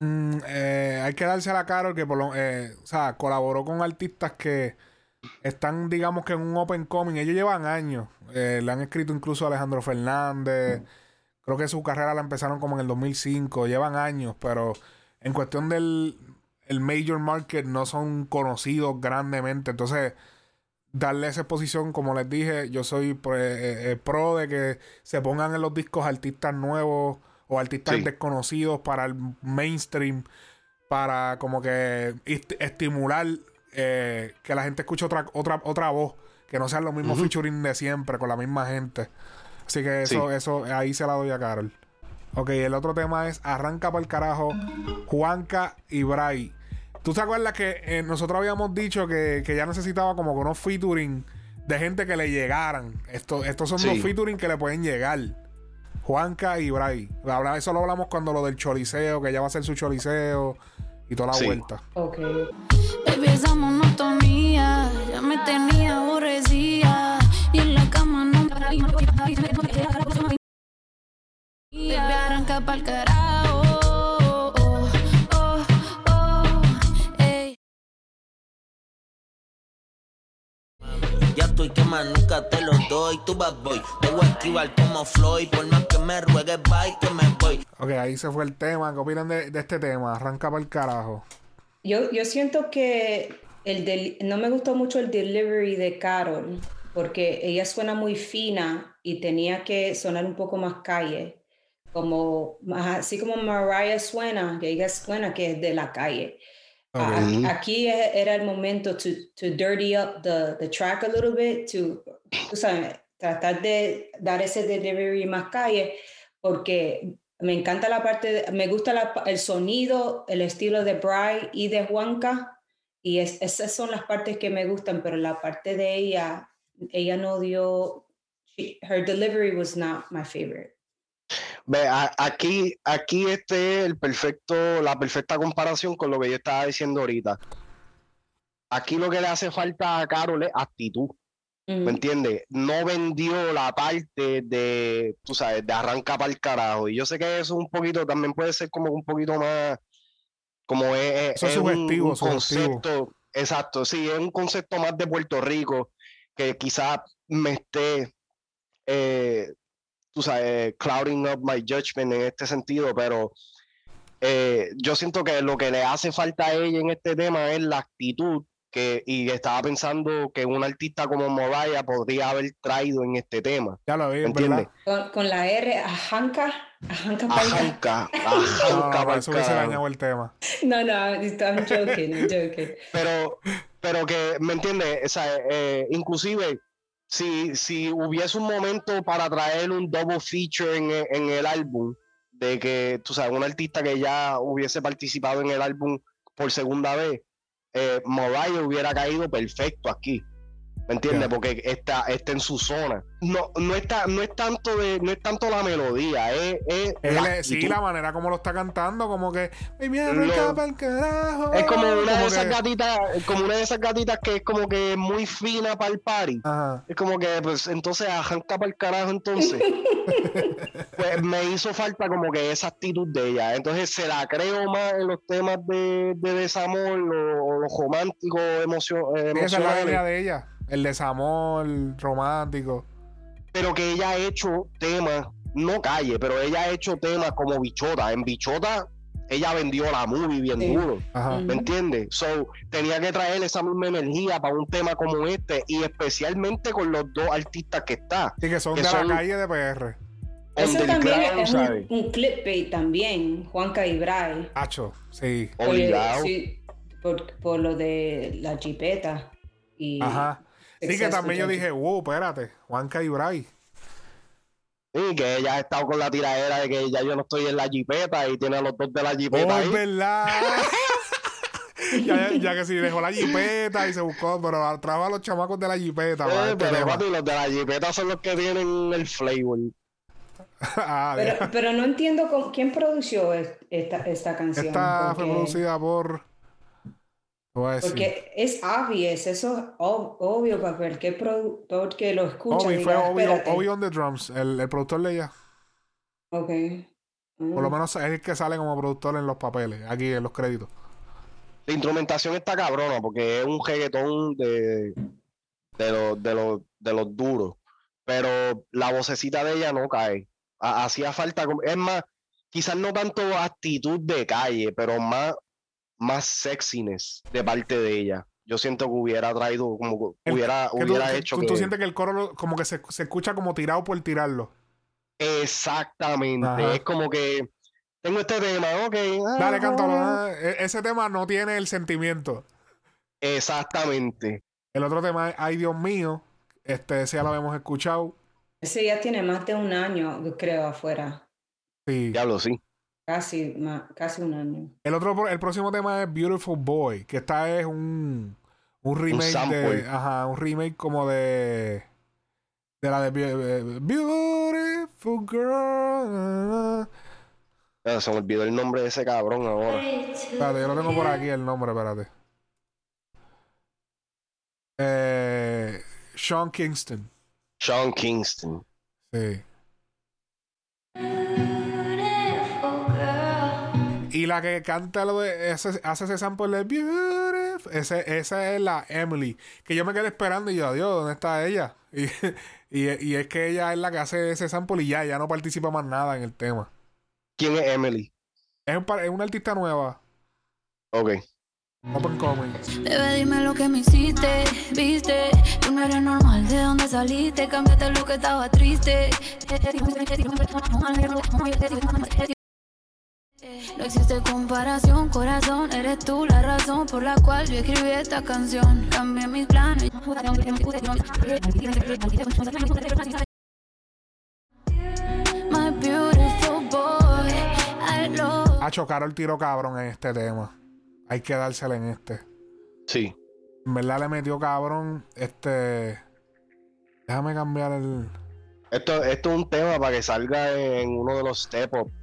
[SPEAKER 1] Mm, eh, hay que darse a cara que por lo, eh, o sea, colaboró con artistas que están, digamos que en un open coming. Ellos llevan años. Eh, le han escrito incluso a Alejandro Fernández. Creo que su carrera la empezaron como en el 2005. Llevan años, pero en cuestión del el major market no son conocidos grandemente. Entonces, darle esa exposición, como les dije, yo soy pues, eh, eh, pro de que se pongan en los discos artistas nuevos o artistas desconocidos para el mainstream, para como que estimular eh, que la gente escuche otra, otra, otra voz, que no sean los mismos featuring de siempre con la misma gente. Así que eso, eso, ahí se la doy a Carol. Ok, el otro tema es Arranca para el carajo, Juanca y Bray. ¿Tú te acuerdas que eh, nosotros habíamos dicho que, ya necesitaba como que unos featuring de gente que le llegaran. Esto, estos son
[SPEAKER 2] Sí.
[SPEAKER 1] dos featuring que le pueden llegar. Juanca y Bray. Eso lo hablamos cuando lo del choliseo, que ella va a hacer su choliseo y toda la
[SPEAKER 2] Sí.
[SPEAKER 1] vuelta.
[SPEAKER 3] Ok.
[SPEAKER 4] Baby, esa monotonía ya me tenía aborrecida. Y en la cama no me Baby, arranca pa'l carajo.
[SPEAKER 8] Ya estoy que más nunca te lo doy, tú vas boy. Te voy a esquivar como Floyd, por más que me ruegues, bye, que me voy.
[SPEAKER 1] Ok, ahí se fue el tema. ¿Qué opinan de, de este tema? Arranca para el carajo.
[SPEAKER 3] Yo, yo siento que el del- no me gustó mucho el delivery de Carol, porque ella suena muy fina y tenía que sonar un poco más calle, como así como Mariah suena, que ella suena que es de la calle. A-
[SPEAKER 2] Ok.
[SPEAKER 3] Aquí e- era el momento to, to dirty up the, the track a little bit, to, tú sabes, tratar de dar ese delivery más calle, porque me encanta la parte, de- me gusta la el sonido, el estilo de Bry y de Juanca, y es- esas son las partes que me gustan, pero la parte de ella, ella no dio, she- her delivery was not my favorite.
[SPEAKER 2] Ve, a- aquí, aquí este es el perfecto, la perfecta comparación con lo que yo estaba diciendo ahorita. Aquí lo que le hace falta a Carol es actitud,
[SPEAKER 3] Mm.
[SPEAKER 2] ¿me entiendes? No vendió la parte de, tú sabes, de arranca para el carajo. Y yo sé que eso un poquito, también puede ser como un poquito más, como es, es-
[SPEAKER 1] Eso es
[SPEAKER 2] es un- concepto, exacto, sí, es un concepto más de Puerto Rico que quizás me esté, eh, tú sabes, clouding up my judgment en este sentido, pero eh, yo siento que lo que le hace falta a ella en este tema es la actitud que, y estaba pensando que un artista como Mariah podría haber traído en este tema,
[SPEAKER 1] Ya lo vi,
[SPEAKER 2] ¿me
[SPEAKER 1] ¿verdad?
[SPEAKER 2] entiendes?
[SPEAKER 3] Con, con la R, ajanca, ajanca
[SPEAKER 2] Ajanca, [laughs]
[SPEAKER 1] No,
[SPEAKER 2] ajanca
[SPEAKER 1] no, eso hubiese dañado el tema.
[SPEAKER 3] No, no, I'm joking, I'm joking.
[SPEAKER 2] pero, pero que, ¿me entiendes? O sea, eh, inclusive, si, si hubiese un momento para traer un double feature en, e- en el álbum, de que, tú sabes, un artista que ya hubiese participado en el álbum por segunda vez, eh, hubiera caído perfecto aquí. ¿Me entiendes? Porque está, está en su zona. No, no está, no es tanto de, no es tanto la melodía, es, es
[SPEAKER 1] Él
[SPEAKER 2] la
[SPEAKER 1] sí, la manera como lo está cantando, como que. "Ay, mira, arranca
[SPEAKER 2] Lo-
[SPEAKER 1] pa'l carajo".
[SPEAKER 2] Es como una
[SPEAKER 1] Como
[SPEAKER 2] de esas
[SPEAKER 1] que-
[SPEAKER 2] gatitas, como una de esas gatitas que es como que muy fina para el party.
[SPEAKER 1] Ajá.
[SPEAKER 2] Es como que, pues, entonces arranca para el carajo, entonces. [laughs] pues me hizo falta como que esa actitud de ella. Entonces se la creo más en los temas de, de desamor o, o los románticos, emocio- eh,
[SPEAKER 1] Sí, esa es la
[SPEAKER 2] emocionales.
[SPEAKER 1] idea de ella. El desamor romántico.
[SPEAKER 2] Pero que ella ha hecho temas, no calle, pero ella ha hecho temas como Bichota. En Bichota, ella vendió la movie bien
[SPEAKER 3] Sí.
[SPEAKER 2] duro.
[SPEAKER 1] Ajá.
[SPEAKER 2] ¿Me entiendes? So, tenía que traer esa misma energía para un tema como este y especialmente con los dos artistas que está.
[SPEAKER 1] Sí, que son
[SPEAKER 2] Que
[SPEAKER 1] de
[SPEAKER 2] son-
[SPEAKER 1] la calle de PR.
[SPEAKER 3] Eso también es un,
[SPEAKER 2] ¿sabes?
[SPEAKER 3] un clickbait también, Juanca y Bray.
[SPEAKER 1] Hacho, sí.
[SPEAKER 3] Por, por lo de la jipeta. Y
[SPEAKER 1] Ajá. Sí, que también yo dije, wow, espérate, Juanca y Bray.
[SPEAKER 2] Y que ella ha estado con la tiradera de que ya yo no estoy en la jipeta y tiene a los dos de la jipeta
[SPEAKER 1] Oh,
[SPEAKER 2] ahí.
[SPEAKER 1] es verdad. [laughs] ya, ya que sí, dejó la jipeta y se buscó, pero trajo a los chamacos de la jipeta.
[SPEAKER 2] Eh,
[SPEAKER 1] este
[SPEAKER 2] pero papi, los de la jipeta son los que tienen el flavor. [laughs]
[SPEAKER 1] Ah,
[SPEAKER 3] Pero, no entiendo cómo- quién produjo es- esta, esta canción.
[SPEAKER 1] Esta fue producida por. te voy a decir.
[SPEAKER 3] Porque es obvious, eso es ob- obvio para cualquier productor que lo escucha.
[SPEAKER 1] Obi fue Obi. Obi on the drums, el, el productor de ella.
[SPEAKER 3] Ok.
[SPEAKER 1] Por lo
[SPEAKER 3] Mm.
[SPEAKER 1] menos es el que sale como productor en los papeles, aquí en los créditos.
[SPEAKER 2] La instrumentación está cabrona porque es un reggaetón de, de, los, de, los, de los duros. Pero la vocecita de ella no cae. Ha- Hacía falta, es más, quizás no tanto actitud de calle, pero más, más sexiness de parte de ella. Yo siento que hubiera traído, como que
[SPEAKER 1] El-
[SPEAKER 2] hubiera,
[SPEAKER 1] Que
[SPEAKER 2] hubiera hecho
[SPEAKER 1] tú-
[SPEAKER 2] que...
[SPEAKER 1] tú sientes que el coro lo- como que se, se escucha como tirado por tirarlo.
[SPEAKER 2] Exactamente.
[SPEAKER 1] Ajá.
[SPEAKER 2] Es como que tengo este tema, ok. ah,
[SPEAKER 1] Dale, cántalo.
[SPEAKER 2] ah.
[SPEAKER 1] ah, e- Ese tema no tiene el sentimiento.
[SPEAKER 2] Exactamente.
[SPEAKER 1] El otro tema es Ay Dios mío. Este, ese ya lo habíamos escuchado.
[SPEAKER 3] Ese ya tiene más de un año, yo creo, afuera.
[SPEAKER 1] Sí.
[SPEAKER 2] Diablo, sí.
[SPEAKER 3] Casi, ma- casi un año.
[SPEAKER 1] El otro, el próximo tema es Beautiful Boy, que esta es un, Un remake de. Ajá, un remake como de. De la de Be- Beautiful Girl.
[SPEAKER 2] Ah, se me olvidó el nombre de ese cabrón ahora.
[SPEAKER 1] Espérate, yo lo tengo por aquí el nombre, espérate. Eh, Sean Kingston.
[SPEAKER 2] Sean Kingston.
[SPEAKER 1] Sí. Y la que canta lo de ese, hace ese sample de Beautiful. Ese, esa es la Emily. Que yo me quedé esperando y yo, adiós, ¿dónde está ella? [laughs] Y, y, y es que ella es la que hace ese sample y ya, ya no participa más nada en el tema.
[SPEAKER 2] ¿Quién es Emily?
[SPEAKER 1] Es, un par- es una artista nueva.
[SPEAKER 2] Ok.
[SPEAKER 1] Open coming.
[SPEAKER 4] Bebé, dime lo que me hiciste, viste. Tú no eres normal, ¿de dónde saliste? Cambiaste lo que estaba triste. No existe comparación, corazón. Eres tú la razón por la cual yo escribí esta canción. Cambié mis planes. My beautiful boy, I love.
[SPEAKER 1] A chocar el tiro cabrón en este tema. Hay que dársela en este.
[SPEAKER 2] Sí.
[SPEAKER 1] En verdad le metió cabrón. Este. Déjame cambiar el.
[SPEAKER 2] Esto, esto es un tema para que salga en uno de los step up.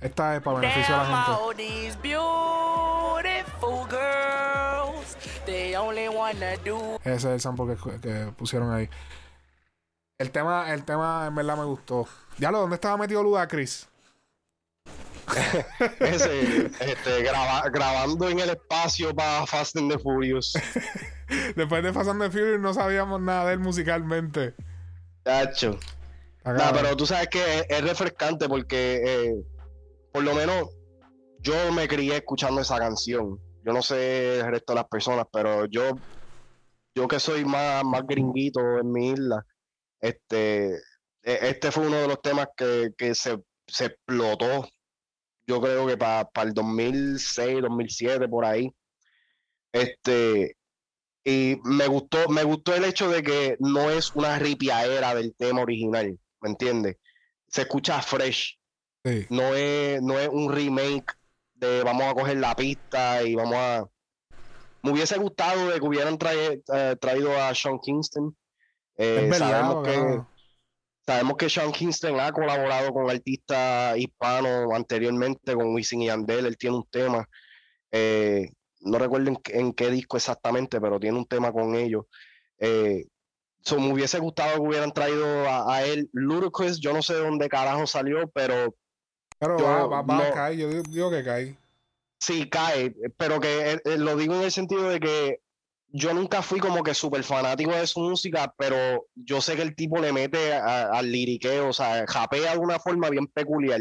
[SPEAKER 1] Esta es para beneficio de la gente.
[SPEAKER 7] all these beautiful girls, they only wanna do
[SPEAKER 1] Ese es el sample que, que pusieron ahí. El tema, el tema en verdad me gustó. Ya lo, ¿dónde estaba metido Ludacris? [laughs]
[SPEAKER 2] Ese, este, graba- grabando en el espacio para Fast and the Furious. [laughs]
[SPEAKER 1] Después de Fast and the Furious no sabíamos nada de él musicalmente.
[SPEAKER 2] Tacho. Nah, pero tú sabes que es, es refrescante porque eh, por lo menos yo me crié escuchando esa canción. Yo no sé el resto de las personas, pero yo, yo que soy más, más gringuito en mi isla, este, e- este fue uno de los temas que, que se, se explotó. Yo creo que para el 2006, 2007, por ahí. Este, y me gustó, me gustó el hecho de que no es una ripiadera del tema original, ¿me entiendes? Se escucha fresh,
[SPEAKER 1] Sí.
[SPEAKER 2] no es, no es un remake de vamos a coger la pista y vamos a... Me hubiese gustado de que hubieran trae- eh, traído a Sean Kingston. Eh,
[SPEAKER 1] Es verdad,
[SPEAKER 2] sabemos, que, sabemos que Sean Kingston ha colaborado con artistas hispanos anteriormente, con Wisin y Yandel, él tiene un tema. eh, no recuerdo en, qué- en qué disco exactamente, pero tiene un tema con ellos. Eh, so, me hubiese gustado que hubieran traído a, a él. Ludacris, yo no sé de dónde carajo salió, pero
[SPEAKER 1] Pero
[SPEAKER 2] yo
[SPEAKER 1] va, va, va a
[SPEAKER 2] no-
[SPEAKER 1] caer. Yo digo, digo que cae.
[SPEAKER 2] sí cae, pero que eh, eh, lo digo en el sentido de que yo nunca fui como que súper fanático de su música, pero yo sé que el tipo le mete al liriqueo, o sea, japea de una forma bien peculiar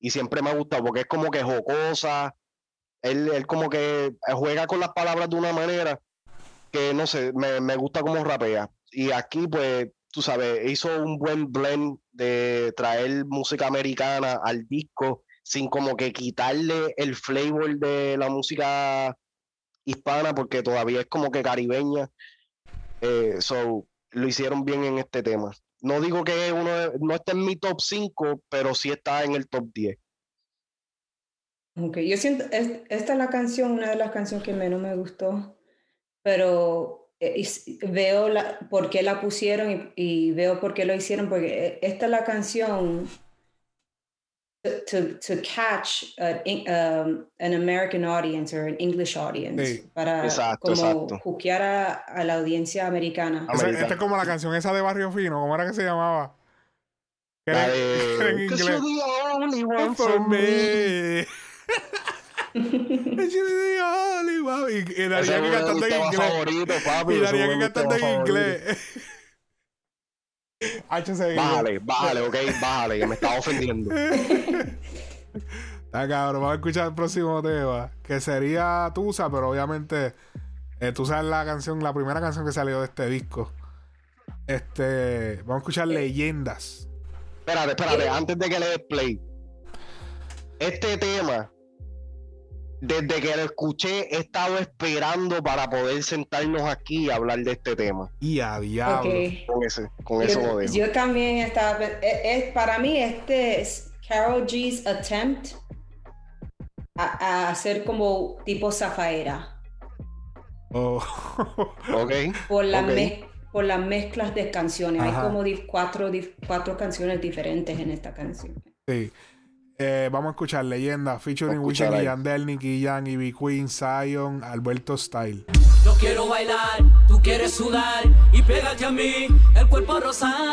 [SPEAKER 2] y siempre me ha gustado porque es como que jocosa, él, él como que juega con las palabras de una manera que no sé, me, me gusta como rapea. Y aquí pues, tú sabes, hizo un buen blend de traer música americana al disco sin como que quitarle el flavor de la música hispana porque todavía es como que caribeña. Eh, so, lo hicieron bien en este tema. No digo que uno no está en mi top 5, pero sí está en el top 10.
[SPEAKER 3] Ok, yo siento, es- esta es la canción, una de las canciones que menos me gustó, pero veo la, por qué la pusieron y, y veo por qué lo hicieron, porque eh, esta es la canción to, to, to catch an, in- um, an American audience or an English audience,
[SPEAKER 1] Sí.
[SPEAKER 3] para
[SPEAKER 2] Exacto,
[SPEAKER 3] como hookear a, a la audiencia americana.
[SPEAKER 1] Esa-. Esta es como la canción esa de Barrio Fino. ¿Cómo era que se llamaba? Que era-
[SPEAKER 2] de- [laughs]
[SPEAKER 1] en inglés. [laughs] Y,
[SPEAKER 2] es
[SPEAKER 1] que
[SPEAKER 2] mis
[SPEAKER 1] en inglés.
[SPEAKER 2] favoritos, papi.
[SPEAKER 1] Y
[SPEAKER 2] de
[SPEAKER 1] que
[SPEAKER 2] mis
[SPEAKER 1] cantando en inglés. H seguido.
[SPEAKER 2] Bájale, bájale, ok, bájale, que me estaba ofendiendo.
[SPEAKER 1] Está [laughs] cabrón, vamos a escuchar el próximo tema. Que sería Tusa, pero obviamente eh, Tusa es la canción, la primera canción que salió de este disco. Este, vamos a escuchar Leyendas.
[SPEAKER 2] Espérate, espérate, antes de que le des play. Este tema, desde que lo escuché, he estado esperando para poder sentarnos aquí y hablar de este tema.
[SPEAKER 1] Y a diablo.
[SPEAKER 2] Con ese, con eso lo
[SPEAKER 3] Yo,
[SPEAKER 2] dejo.
[SPEAKER 3] yo también estaba. es- es- para mí, este es Carol G's attempt a, a hacer como tipo Zafaera.
[SPEAKER 1] Oh.
[SPEAKER 2] Ok.
[SPEAKER 3] por, la
[SPEAKER 2] ok.
[SPEAKER 3] mez- por las mezclas de canciones.
[SPEAKER 1] Ajá.
[SPEAKER 3] Hay como cuatro, cuatro canciones diferentes en esta canción.
[SPEAKER 1] Sí. Eh, vamos a escuchar Leyenda, featuring Wisin y. Yandel, Nicky Jam, Ivy Queen, Zion, Alberto Style.
[SPEAKER 6] Yo quiero bailar, tú quieres sudar y pégate a mí, el cuerpo rosa.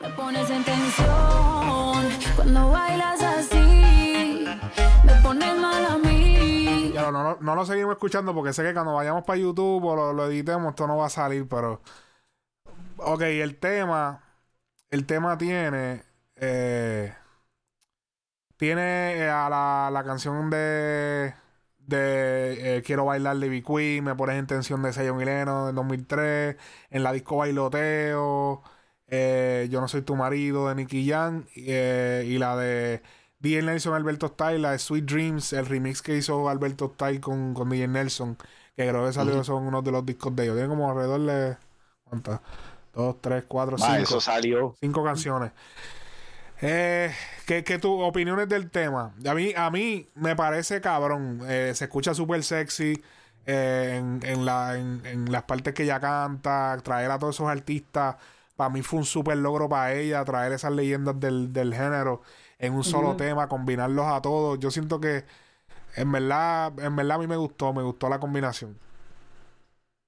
[SPEAKER 4] Me pones en tensión
[SPEAKER 1] no, lo seguimos escuchando porque sé que cuando vayamos para YouTube o lo, editemos, esto no va a salir, pero. Ok, el tema. El tema tiene. eh, tiene eh, a la, la canción de. De eh, Quiero bailar de Queen, Me pones en tensión de y Lennon del 2003. En la disco Bailoteo. Yo no soy tu marido de Nicky eh, y la de. DJ Nelson Alberto Style, la de Sweet Dreams, el remix que hizo Alberto Style con, con DJ Nelson, que creo que salió, son unos de los discos de ellos. Tiene como alrededor de. ¿Cuántas? Dos, tres, cuatro,
[SPEAKER 2] Va,
[SPEAKER 1] cinco.
[SPEAKER 2] eso salió.
[SPEAKER 1] Cinco canciones. Eh, ¿qué, qué tu opiniones del tema? A mí, a mí me parece cabrón. Eh, se escucha súper sexy eh, en, en, la, en, en las partes que ella canta. Traer a todos esos artistas. Para mí fue un súper logro para ella. Traer esas leyendas del, del género en un solo tema. Combinarlos a todos. Yo siento que en verdad, en verdad a mí me gustó. Me gustó la combinación.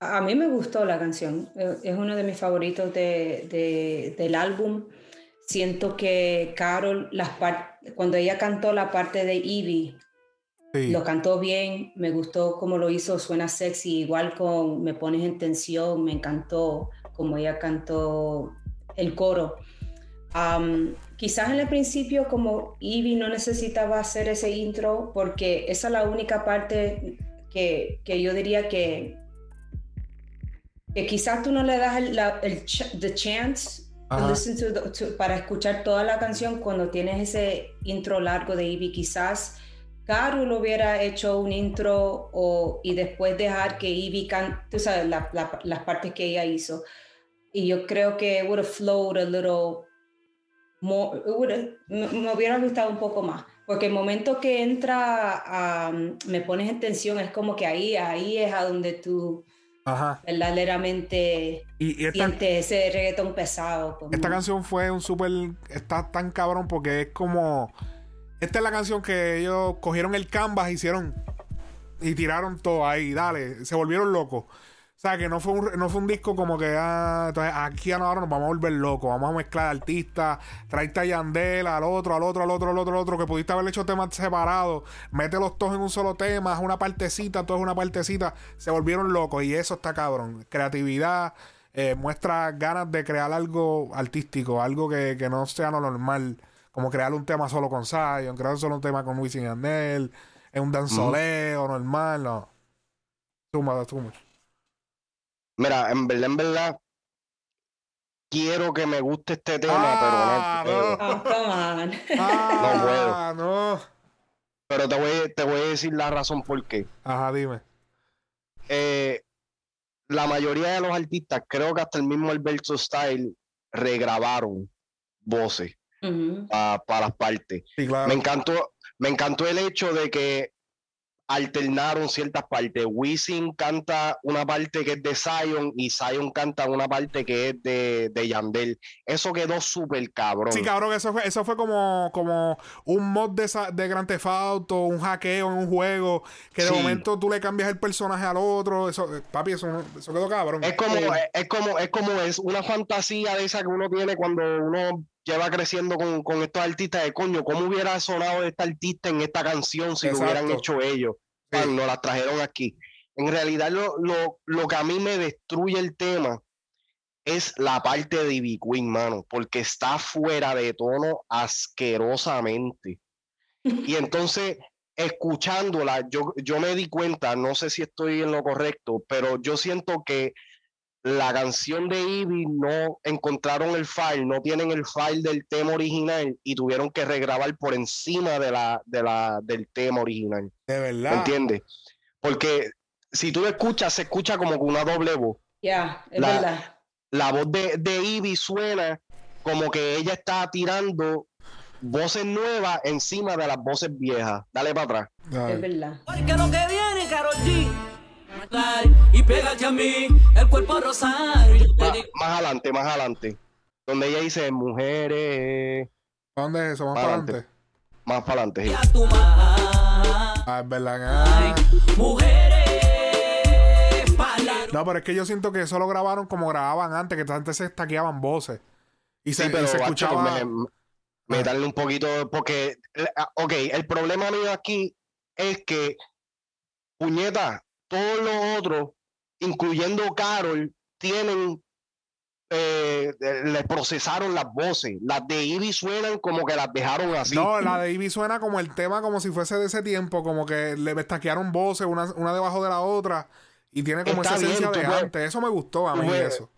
[SPEAKER 3] A mí me gustó la canción, eh, es uno de mis favoritos de, de- del álbum. Siento que Carol, las cuando ella cantó la parte de
[SPEAKER 1] Sí.
[SPEAKER 3] lo cantó bien, me gustó cómo lo hizo, suena sexy, igual con Me pones en tensión, me encantó como ella cantó el coro. Am, quizás en el principio como Evie no necesitaba hacer ese intro porque esa es la única parte que, que yo diría que, que quizás tú no le das el, la- el ch- the chance to listen to the- to- para escuchar toda la canción cuando tienes ese intro largo de Ivy. Quizás Carol hubiera hecho un intro o, y después dejar que Ivy cante, tú sabes, la- la- las partes que ella hizo. Y yo creo que would have flowed a little me, hubiera gustado un poco más. Porque el momento que entra a, me pones en tensión, es como que ahí, ahí es a donde tú
[SPEAKER 1] Ajá.
[SPEAKER 3] verdaderamente
[SPEAKER 1] Y, y esta,
[SPEAKER 3] sientes ese reggaetón pesado. como-
[SPEAKER 1] Esta canción fue un súper. Está tan cabrón porque es como. Esta es la canción que ellos cogieron el canvas, hicieron. Y tiraron todo ahí, dale. Se volvieron locos. O sea, que no fue un, no fue un disco como que. Ah, entonces aquí ahora nos vamos a volver locos. Vamos a mezclar artistas. Traiste a Yandel, al otro, al otro, al otro, al otro, al otro. Que pudiste haber hecho temas separados. Mételos todos en un solo tema. haz Una partecita, todo es una partecita. Se volvieron locos. Y eso está cabrón. Creatividad eh, muestra ganas de crear algo artístico, algo que, que no sea lo normal, como crear un tema solo con Zion, crear solo un tema con Wisin Yandel, es un danzoleo normal, no. Too much, too much.
[SPEAKER 2] Mira, en verdad, en verdad, quiero que me guste este tema,
[SPEAKER 1] Ah,
[SPEAKER 2] pero no.
[SPEAKER 1] no.
[SPEAKER 2] puedo.
[SPEAKER 3] Oh, come on.
[SPEAKER 1] Ah, no.
[SPEAKER 2] Pero te voy, te voy a decir la razón por qué.
[SPEAKER 1] Ajá, dime.
[SPEAKER 2] Eh, la mayoría de los artistas, creo que hasta el mismo Alberto Style, regrabaron voces para las partes.
[SPEAKER 1] Sí, claro.
[SPEAKER 2] Me encantó, me encantó el hecho de que alternaron ciertas partes. Wisin canta una parte que es de Zion y Zion canta una parte que es de, de Yandel. Eso quedó súper cabrón.
[SPEAKER 1] Sí, cabrón, eso fue, eso fue como, como un mod de, de Grand Theft Auto, un hackeo en un juego, que de
[SPEAKER 2] Sí.
[SPEAKER 1] momento tú le cambias el personaje al otro. Eso, eh, papi, eso, eso quedó cabrón.
[SPEAKER 2] Es como, es, es como, es como es una fantasía de esa que uno tiene cuando uno lleva creciendo con, con estos artistas de coño, ¿cómo hubiera sonado este artista en esta canción si lo hubieran hecho ellos?
[SPEAKER 1] Sí.
[SPEAKER 2] Nos las trajeron aquí. En realidad, lo, lo, lo que a mí me destruye el tema es la parte de Ivy Queen, mano, porque está fuera de tono asquerosamente. Y [laughs] entonces, escuchándola, yo, yo me di cuenta, no sé si estoy en lo correcto, pero yo siento que la canción de Ivy no encontraron el file, no tienen el file del tema original y tuvieron que regrabar por encima de la, de la, del tema original.
[SPEAKER 1] de
[SPEAKER 2] ¿Me
[SPEAKER 1] verdad.
[SPEAKER 2] entiendes? Porque si tú lo escuchas, se escucha como con una doble voz.
[SPEAKER 3] Ya, es
[SPEAKER 2] La-
[SPEAKER 3] verdad.
[SPEAKER 2] La voz de, de Ivy suena como que ella está tirando voces nuevas encima de las voces viejas. Dale para atrás.
[SPEAKER 1] Ay.
[SPEAKER 3] Es verdad.
[SPEAKER 6] Porque lo que viene, Karol G. Y pégate a mí, el cuerpo
[SPEAKER 2] Ma-
[SPEAKER 6] digo,
[SPEAKER 2] más adelante, más adelante. Donde ella dice mujeres.
[SPEAKER 1] ¿Para dónde es eso? ¿Más
[SPEAKER 2] Para adelante. Más para adelante, sí.
[SPEAKER 1] Ah, es verdad. ah.
[SPEAKER 6] Mujeres, para
[SPEAKER 1] No, pero es que yo siento que eso lo grabaron como grababan antes, que antes se estaqueaban voces. Y se,
[SPEAKER 2] Sí,
[SPEAKER 1] y
[SPEAKER 2] pero
[SPEAKER 1] se escuchaba.
[SPEAKER 2] me- me- meterle un poquito, porque, eh, ah, ok, el problema mío aquí es que, puñeta, todos los otros, incluyendo Carol, tienen, eh, le procesaron las voces. Las de Ivy suenan como que las dejaron así.
[SPEAKER 1] No, la de Ivy suena como el tema, como si fuese de ese tiempo, como que le estaquearon voces una, una debajo de la otra. Y tiene como
[SPEAKER 2] Está
[SPEAKER 1] esa esencia
[SPEAKER 2] bien,
[SPEAKER 1] de
[SPEAKER 2] puedes-
[SPEAKER 1] antes. Eso me gustó a mí,
[SPEAKER 2] puedes-
[SPEAKER 1] eso.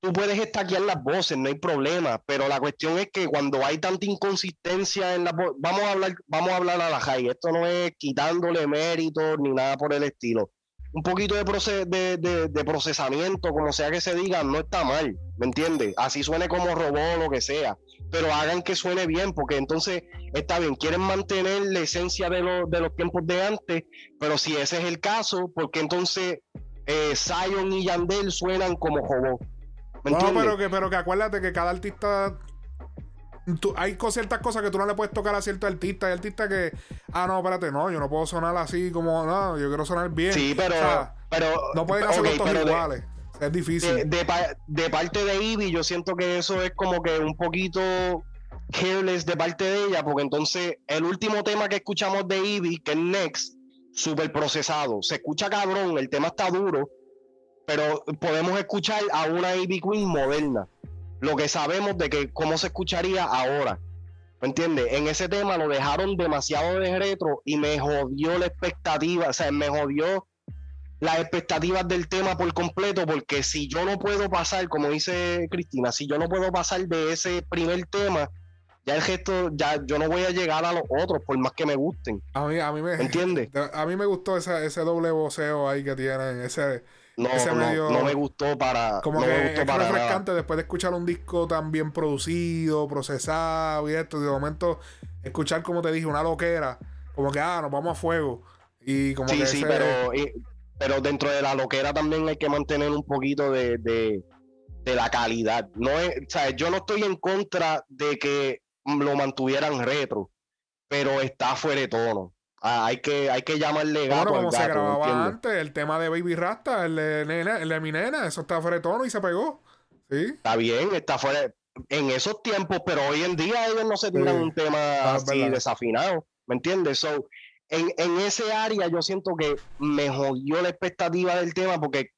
[SPEAKER 2] Tú puedes estaquear las voces, no hay problema, pero la cuestión es que cuando hay tanta inconsistencia en la voz, vamos a hablar, vamos a hablar a la high, esto no es quitándole méritos ni nada por el estilo. Un poquito de, de, de- de procesamiento, como sea que se diga, no está mal, ¿me entiendes? Así suene como robot o lo que sea, pero hagan que suene bien, porque entonces está bien, quieren mantener la esencia de, los de los tiempos de antes, pero si ese es el caso, porque entonces eh, Zion y Yandel suenan como robot? ¿Me
[SPEAKER 1] No,
[SPEAKER 2] entiendes?
[SPEAKER 1] pero que, pero que acuérdate que cada artista. Tú- hay ciertas cosas que tú no le puedes tocar a cierto artista. Hay artistas que. Ah, no, espérate, no, yo no puedo sonar así como. No, yo quiero sonar bien.
[SPEAKER 2] Sí, pero,
[SPEAKER 1] O sea,
[SPEAKER 2] pero
[SPEAKER 1] no pueden hacerlo
[SPEAKER 2] ok,
[SPEAKER 1] todos
[SPEAKER 2] pero de-
[SPEAKER 1] iguales. Es difícil.
[SPEAKER 2] de, de parte de Ivy, yo siento que eso es como que un poquito careless de parte de ella, porque entonces el último tema que escuchamos de Ivy, que es Next, súper procesado, se escucha cabrón, el tema está duro, pero podemos escuchar a una Ivy Queen moderna, lo que sabemos de que cómo se escucharía ahora. ¿Me entiendes? En ese tema lo dejaron demasiado de retro y me jodió la expectativa, o sea, me jodió las expectativas del tema por completo, porque si yo no puedo pasar, como dice Cristina, si yo no puedo pasar de ese primer tema, ya el gesto, ya yo no voy a llegar a los otros, por más que me gusten.
[SPEAKER 1] A mí, a mí me.
[SPEAKER 2] ¿Me entiendes? [laughs]
[SPEAKER 1] A mí me gustó ese, ese doble voceo ahí que tienen. Ese.
[SPEAKER 2] No,
[SPEAKER 1] Ese
[SPEAKER 2] no,
[SPEAKER 1] medio-
[SPEAKER 2] no me gustó para.
[SPEAKER 1] Como
[SPEAKER 2] no
[SPEAKER 1] que
[SPEAKER 2] me gustó
[SPEAKER 1] es
[SPEAKER 2] para nada.
[SPEAKER 1] refrescante después de escuchar un disco tan bien producido, procesado y esto. De momento, escuchar, como te dije, una loquera. Como que, ah, nos vamos a fuego. Y como
[SPEAKER 2] Sí,
[SPEAKER 1] que
[SPEAKER 2] sí,
[SPEAKER 1] ese-
[SPEAKER 2] pero, y- pero dentro de la loquera también hay que mantener un poquito de, de- de la calidad. No es, yo no estoy en contra de que lo mantuvieran retro, pero está fuera de tono. Ah, hay que, hay que llamarle gato
[SPEAKER 1] Bueno, como se grababa antes, el tema de Baby Rasta, el de, nena, el de mi nena, eso está fuera de tono y se pegó. Sí.
[SPEAKER 2] Está bien, está fuera en esos tiempos, pero hoy en día ellos no se tiran
[SPEAKER 1] Sí.
[SPEAKER 2] un tema
[SPEAKER 1] Ah,
[SPEAKER 2] así
[SPEAKER 1] verdad.
[SPEAKER 2] desafinado, ¿me entiendes? So, en, en ese área yo siento que me jodió la expectativa del tema porque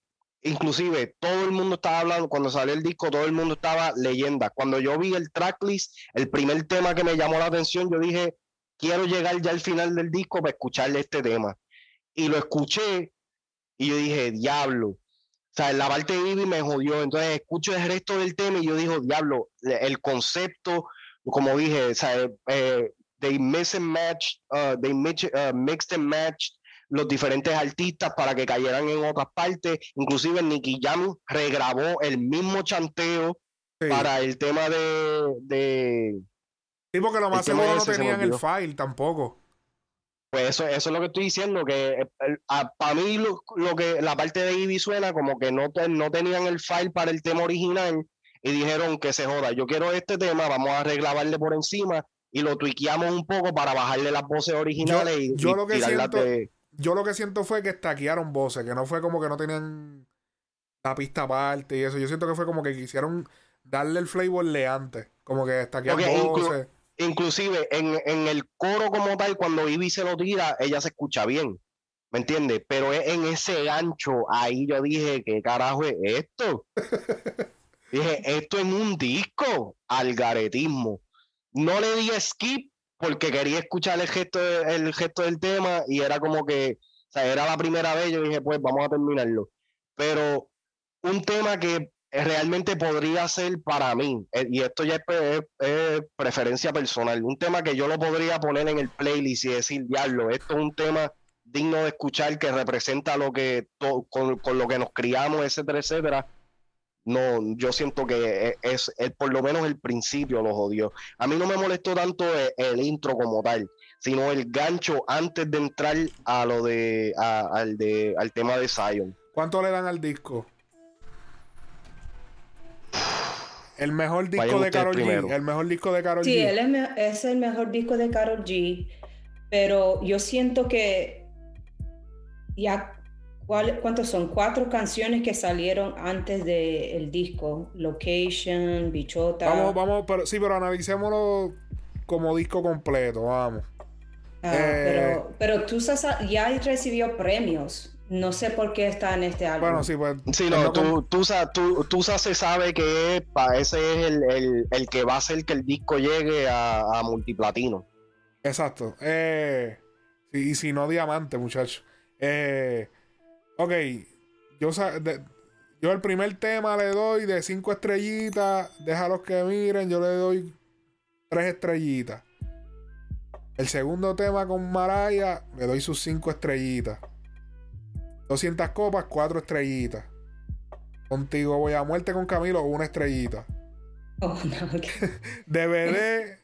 [SPEAKER 2] inclusive todo el mundo estaba hablando, cuando salió el disco, todo el mundo estaba leyenda. Cuando yo vi el tracklist, el primer tema que me llamó la atención, yo dije, quiero llegar ya al final del disco para escucharle este tema. Y lo escuché y yo dije, diablo. O sea, la parte de Ivy me jodió. Entonces escucho el resto del tema y yo digo, diablo, el concepto, como dije, o sea, eh, they mix and match, uh, they mix, uh, mixed and matched los diferentes artistas para que cayeran en otras partes. Inclusive Nicky Jam regrabó el mismo chanteo
[SPEAKER 1] sí.
[SPEAKER 2] para el tema de, de
[SPEAKER 1] Sí, porque lo más seguro no
[SPEAKER 2] se
[SPEAKER 1] tenían el file tampoco.
[SPEAKER 2] Pues eso, eso es lo que estoy diciendo, que para mí lo, lo que la parte de Ivy suena como que no, no tenían el file para el tema original y dijeron que se joda, yo quiero este tema, vamos a regrabarle por encima y lo tuiqueamos un poco para bajarle las voces originales y,
[SPEAKER 1] yo
[SPEAKER 2] y
[SPEAKER 1] lo que siento-
[SPEAKER 2] de-
[SPEAKER 1] Yo lo que siento fue que estaquearon voces, que no fue como que no tenían la pista aparte y eso. Yo siento que fue como que quisieron darle el flavor de antes. Como que estaquear
[SPEAKER 2] Porque inclu-
[SPEAKER 1] voces.
[SPEAKER 2] Inclusive en, en el coro como tal, cuando Ivy se lo tira, ella se escucha bien, ¿me entiendes? Pero es en ese gancho, ahí yo dije, ¿qué carajo es esto? [laughs] dije, esto es un disco, algaretismo. No le di skip porque quería escuchar el gesto, el gesto del tema y era como que, o sea, era la primera vez, yo dije, pues vamos a terminarlo. Pero un tema que realmente podría ser para mí, eh, y esto ya es, pre- es- es preferencia personal, un tema que yo lo podría poner en el playlist y decir, diablo, esto es un tema digno de escuchar que representa lo que con, con lo que nos criamos, etcétera, etcétera. no, yo siento que es, es- por lo menos el principio lo jodió. A mí no me molestó tanto el, el intro como tal, sino el gancho antes de entrar a lo de, a- al de, al tema de Zion.
[SPEAKER 1] ¿Cuánto le dan al disco? El mejor disco de Karol G. El mejor disco de Karol
[SPEAKER 3] Sí,
[SPEAKER 1] G.
[SPEAKER 3] él es, es el mejor disco de Karol G, pero yo siento que ya, ¿cuál- ¿cuántos son? Cuatro canciones que salieron antes del disco. Location, Bichota.
[SPEAKER 1] Vamos, vamos, pero sí, pero analicémoslo como disco completo, vamos.
[SPEAKER 3] Ah,
[SPEAKER 1] eh,
[SPEAKER 3] pero, pero tú ya recibió premios. No sé por qué está en este álbum.
[SPEAKER 1] Bueno, sí, pues.
[SPEAKER 2] Sí, no, tú, tú, tú, tú se sabe que ese es el, el- el que va a hacer que el disco llegue a, a multiplatino.
[SPEAKER 1] Exacto. Eh, sí, y si no, diamante, muchacho. Eh, ok. Yo, de- yo el primer tema le doy de cinco estrellitas. Déjalos que miren. Yo le doy tres estrellitas. El segundo tema con Maraya le doy sus cinco estrellitas. 200 copas, cuatro estrellitas. Contigo voy a muerte con Camilo, una estrellita.
[SPEAKER 3] Oh, no, ok. [laughs]
[SPEAKER 1] DVD,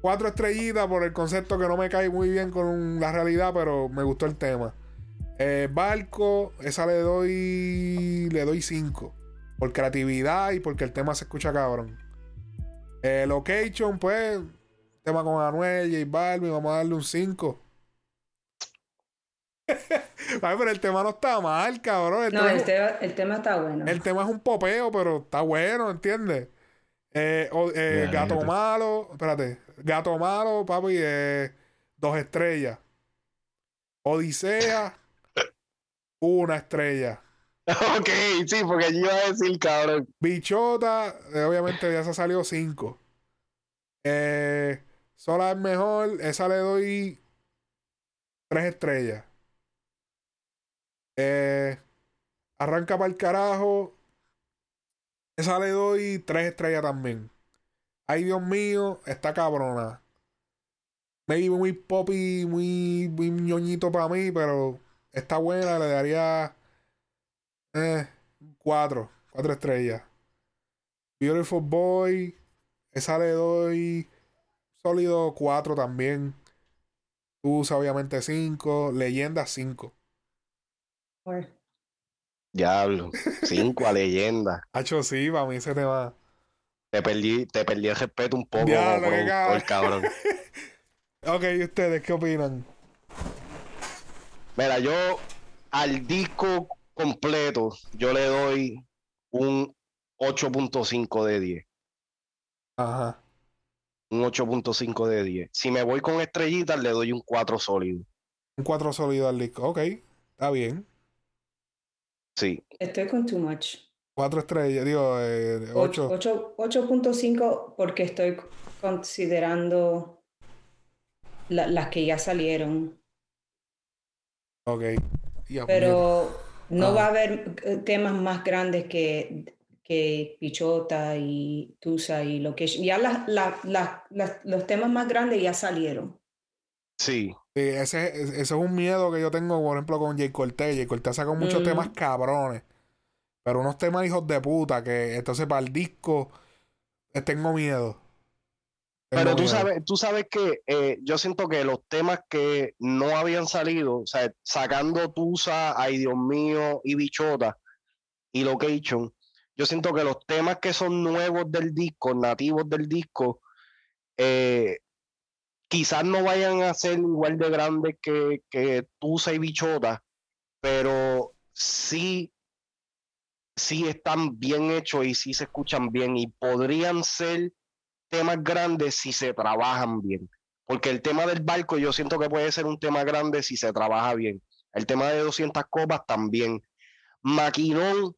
[SPEAKER 1] cuatro estrellitas por el concepto que no me cae muy bien con la realidad, pero me gustó el tema. Eh, Barco, esa le doy. Le doy cinco. Por creatividad y porque el tema se escucha cabrón. Eh, location, pues. Tema con Anuel, J Balvin, vamos a darle un 5. [laughs] Ay, pero el tema no está mal, cabrón. El
[SPEAKER 3] No,
[SPEAKER 1] tema-
[SPEAKER 3] el tema, el tema está bueno.
[SPEAKER 1] el tema es un popeo, pero está bueno, ¿entiendes? Eh, o- eh, gato malo, espérate. Gato malo, papi, eh, dos estrellas. Odisea, una estrella. [laughs]
[SPEAKER 2] ok, sí, porque yo iba a decir, cabrón.
[SPEAKER 1] Bichota, eh, obviamente ya se salió cinco. Eh, Sola es mejor, esa le doy tres estrellas. Eh, arranca para el carajo, esa le doy tres estrellas también. Ay, Dios mío, está cabrona. Maybe muy poppy, muy, muy ñoñito para mí, pero está buena, le daría eh, cuatro, cuatro estrellas. Beautiful Boy, esa le doy sólido 4 también. Usa obviamente 5. Leyenda 5.
[SPEAKER 2] Diablo, cinco a leyenda. [laughs]
[SPEAKER 1] Hacho, sí, para mí ese tema.
[SPEAKER 2] Te perdí, te perdí el respeto un poco
[SPEAKER 1] Diablo,
[SPEAKER 2] como
[SPEAKER 1] qué
[SPEAKER 2] productor, cabrón. [laughs]
[SPEAKER 1] Ok, ¿y ustedes qué opinan?
[SPEAKER 2] Mira, yo al disco completo, yo le doy un 8.5 de 10.
[SPEAKER 1] Ajá.
[SPEAKER 2] Un 8.5 de 10. Si me voy con estrellitas, le doy un 4 sólido.
[SPEAKER 1] Un 4 sólido al disco. Ok, está bien.
[SPEAKER 2] Sí.
[SPEAKER 3] Estoy con too much.
[SPEAKER 1] 4 estrellas, digo, 8.
[SPEAKER 3] Ocho- 8.5 porque estoy considerando la- las que ya salieron.
[SPEAKER 1] ok. Mío.
[SPEAKER 3] Pero no
[SPEAKER 1] Ah.
[SPEAKER 3] va a haber eh, temas más grandes que, que Pichota y Tusa y lo que ya las- las- las- las- los temas más grandes ya salieron.
[SPEAKER 2] Sí.
[SPEAKER 1] Sí, ese, ese es un miedo que yo tengo, por ejemplo, con Jay Cortez. Jay Cortez sacó muchos
[SPEAKER 3] Mm.
[SPEAKER 1] temas cabrones. Pero unos temas hijos de puta que entonces para el disco eh, tengo miedo. Tengo
[SPEAKER 2] Pero tú
[SPEAKER 1] miedo.
[SPEAKER 2] sabes, tú sabes que eh, yo siento que los temas que no habían salido, o sea, sacando Tusa, Ay Dios mío y Bichota y Location, yo siento que los temas que son nuevos del disco, nativos del disco, eh, quizás no vayan a ser igual de grandes que, que Tusa y Bichota, pero sí, sí están bien hechos y sí se escuchan bien y podrían ser temas grandes si se trabajan bien. Porque el tema del barco yo siento que puede ser un tema grande si se trabaja bien. El tema de 200 copas también. Maquinón,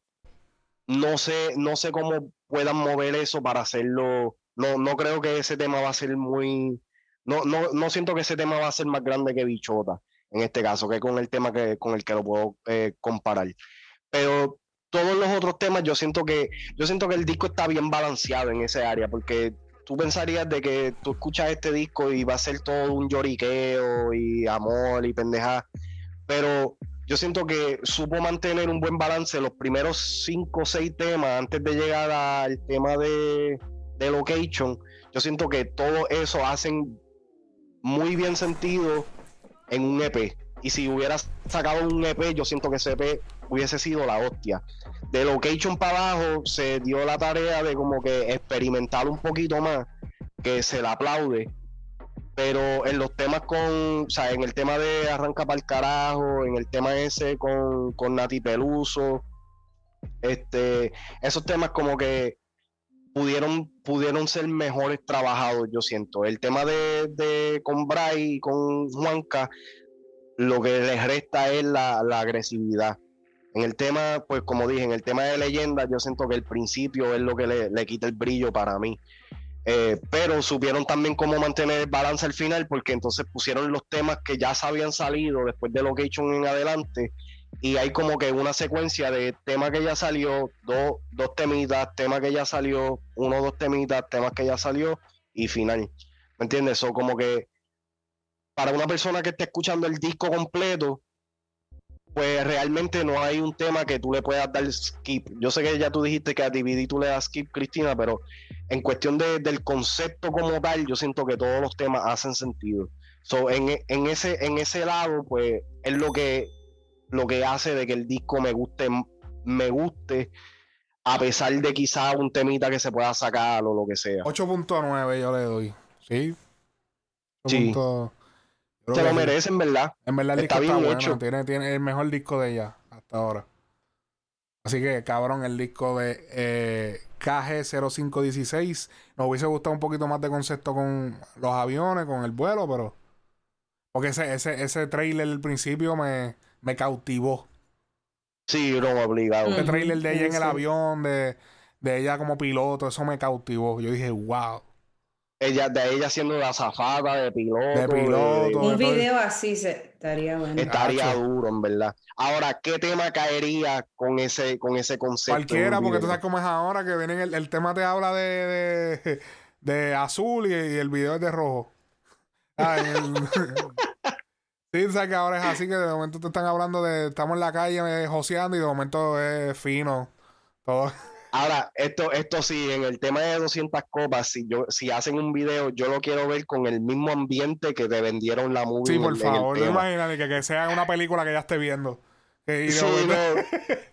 [SPEAKER 2] no sé, no sé cómo puedan mover eso para hacerlo. No, no creo que ese tema va a ser muy. No, no, no siento que ese tema va a ser más grande que Bichota, en este caso, que con el tema que, con el que lo puedo eh, comparar. Pero todos los otros temas, yo siento que, yo siento que el disco está bien balanceado en ese área, porque tú pensarías de que tú escuchas este disco y va a ser todo un lloriqueo y amor y pendeja, pero yo siento que supo mantener un buen balance los primeros cinco o seis temas antes de llegar al tema de, de location. Yo siento que todo eso hacen muy bien sentido en un EP. Y si hubiera sacado un EP, yo siento que ese EP hubiese sido la hostia. De location para abajo se dio la tarea de como que experimentar un poquito más, que se le aplaude pero en los temas con, o sea, en el tema de Arranca para el carajo, en el tema ese con, con Nati Peluso, este, esos temas como que pudieron, pudieron ser mejores trabajados, yo siento. El tema de, de con Bray y con Juanca, lo que les resta es la, la agresividad. En el tema, pues como dije, en el tema de leyenda, yo siento que el principio es lo que le, le quita el brillo para mí. Eh, pero supieron también cómo mantener el balance al final, porque entonces pusieron los temas que ya se habían salido después de Location en adelante, y hay como que una secuencia de tema que ya salió, dos, dos temitas, tema que ya salió, uno dos temitas, temas que ya salió, y final. ¿Me entiendes? Eso como que para una persona que esté escuchando el disco completo, pues realmente no hay un tema que tú le puedas dar skip. Yo sé que ya tú dijiste que a DVD tú le das skip, Cristina, pero en cuestión de- del concepto como tal, yo siento que todos los temas hacen sentido. So, en, en ese, en ese lado, pues, es lo que, lo que hace de que el disco me guste, me guste, a pesar de quizá un temita que se pueda sacar o lo que sea.
[SPEAKER 1] 8.9 yo le doy. Sí.
[SPEAKER 2] Sí.
[SPEAKER 1] 8. Creo
[SPEAKER 2] Se lo
[SPEAKER 1] sí.
[SPEAKER 2] merecen, ¿verdad?
[SPEAKER 1] En verdad el
[SPEAKER 2] Está
[SPEAKER 1] disco está
[SPEAKER 2] bien
[SPEAKER 1] bueno.
[SPEAKER 2] hecho.
[SPEAKER 1] Tiene, tiene el mejor disco de ella hasta ahora. Así que, cabrón, el disco de eh, KG0516. Nos hubiese gustado un poquito más de concepto con los aviones, con el vuelo, pero. Porque ese, ese, ese trailer al principio me, me cautivó.
[SPEAKER 2] Sí, no, obligado.
[SPEAKER 1] Ese
[SPEAKER 3] Ujú,
[SPEAKER 1] trailer de ella en el
[SPEAKER 3] sí.
[SPEAKER 1] avión, de, de ella como piloto, eso me cautivó. Yo dije, wow.
[SPEAKER 2] Ella, de ella siendo la zafata de piloto.
[SPEAKER 1] De piloto.
[SPEAKER 2] de-
[SPEAKER 3] Un video así se, estaría bueno.
[SPEAKER 2] estaría
[SPEAKER 1] Gacho.
[SPEAKER 2] duro, en verdad. Ahora, ¿qué tema caería con ese, con ese concepto?
[SPEAKER 1] Cualquiera, porque tú sabes cómo es ahora, que vienen el, el tema te habla de, de, de azul y, y el video es de rojo. Ah, en el- sí, tú sabes que ahora es así, que de momento te están hablando de, estamos en la calle joseando y de momento es fino. Todo.
[SPEAKER 2] Ahora, esto, esto sí, en el tema de 200 copas, si yo, si hacen un video, yo lo quiero ver con el mismo ambiente que te vendieron la movie.
[SPEAKER 1] Sí, por
[SPEAKER 2] en
[SPEAKER 1] favor, no imagínate que, que sea una película que ya esté viendo. Que- de
[SPEAKER 2] Sí,
[SPEAKER 1] momento-
[SPEAKER 2] no. [laughs]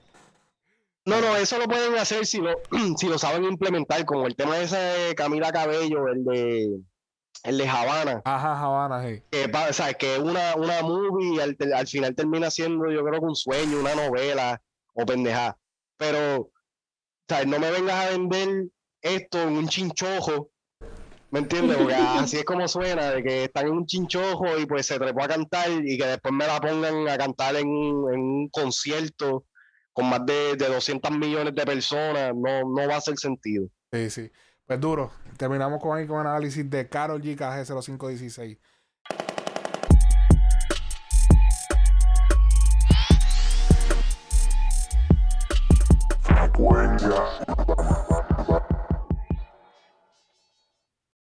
[SPEAKER 2] No, no, eso lo pueden hacer si lo, [clears throat] si lo saben implementar, como el tema ese de Camila Cabello, el de, el de Habana.
[SPEAKER 1] Ajá, Habana, sí.
[SPEAKER 2] que, o sea, que es una, una movie y al, al final termina siendo, yo creo que un sueño, una novela o pendejada. Pero, o sea, no me vengas a vender esto en un chinchojo, ¿me entiendes? Porque [laughs] así es como suena, de que están en un chinchojo y pues se trepó a cantar y que después me la pongan a cantar en, un- en un concierto con más de, de 200 millones de personas, no, no va a hacer sentido.
[SPEAKER 1] Sí, sí. Pues duro. Terminamos con con análisis de Carol G KG0516.
[SPEAKER 9] Frecuencia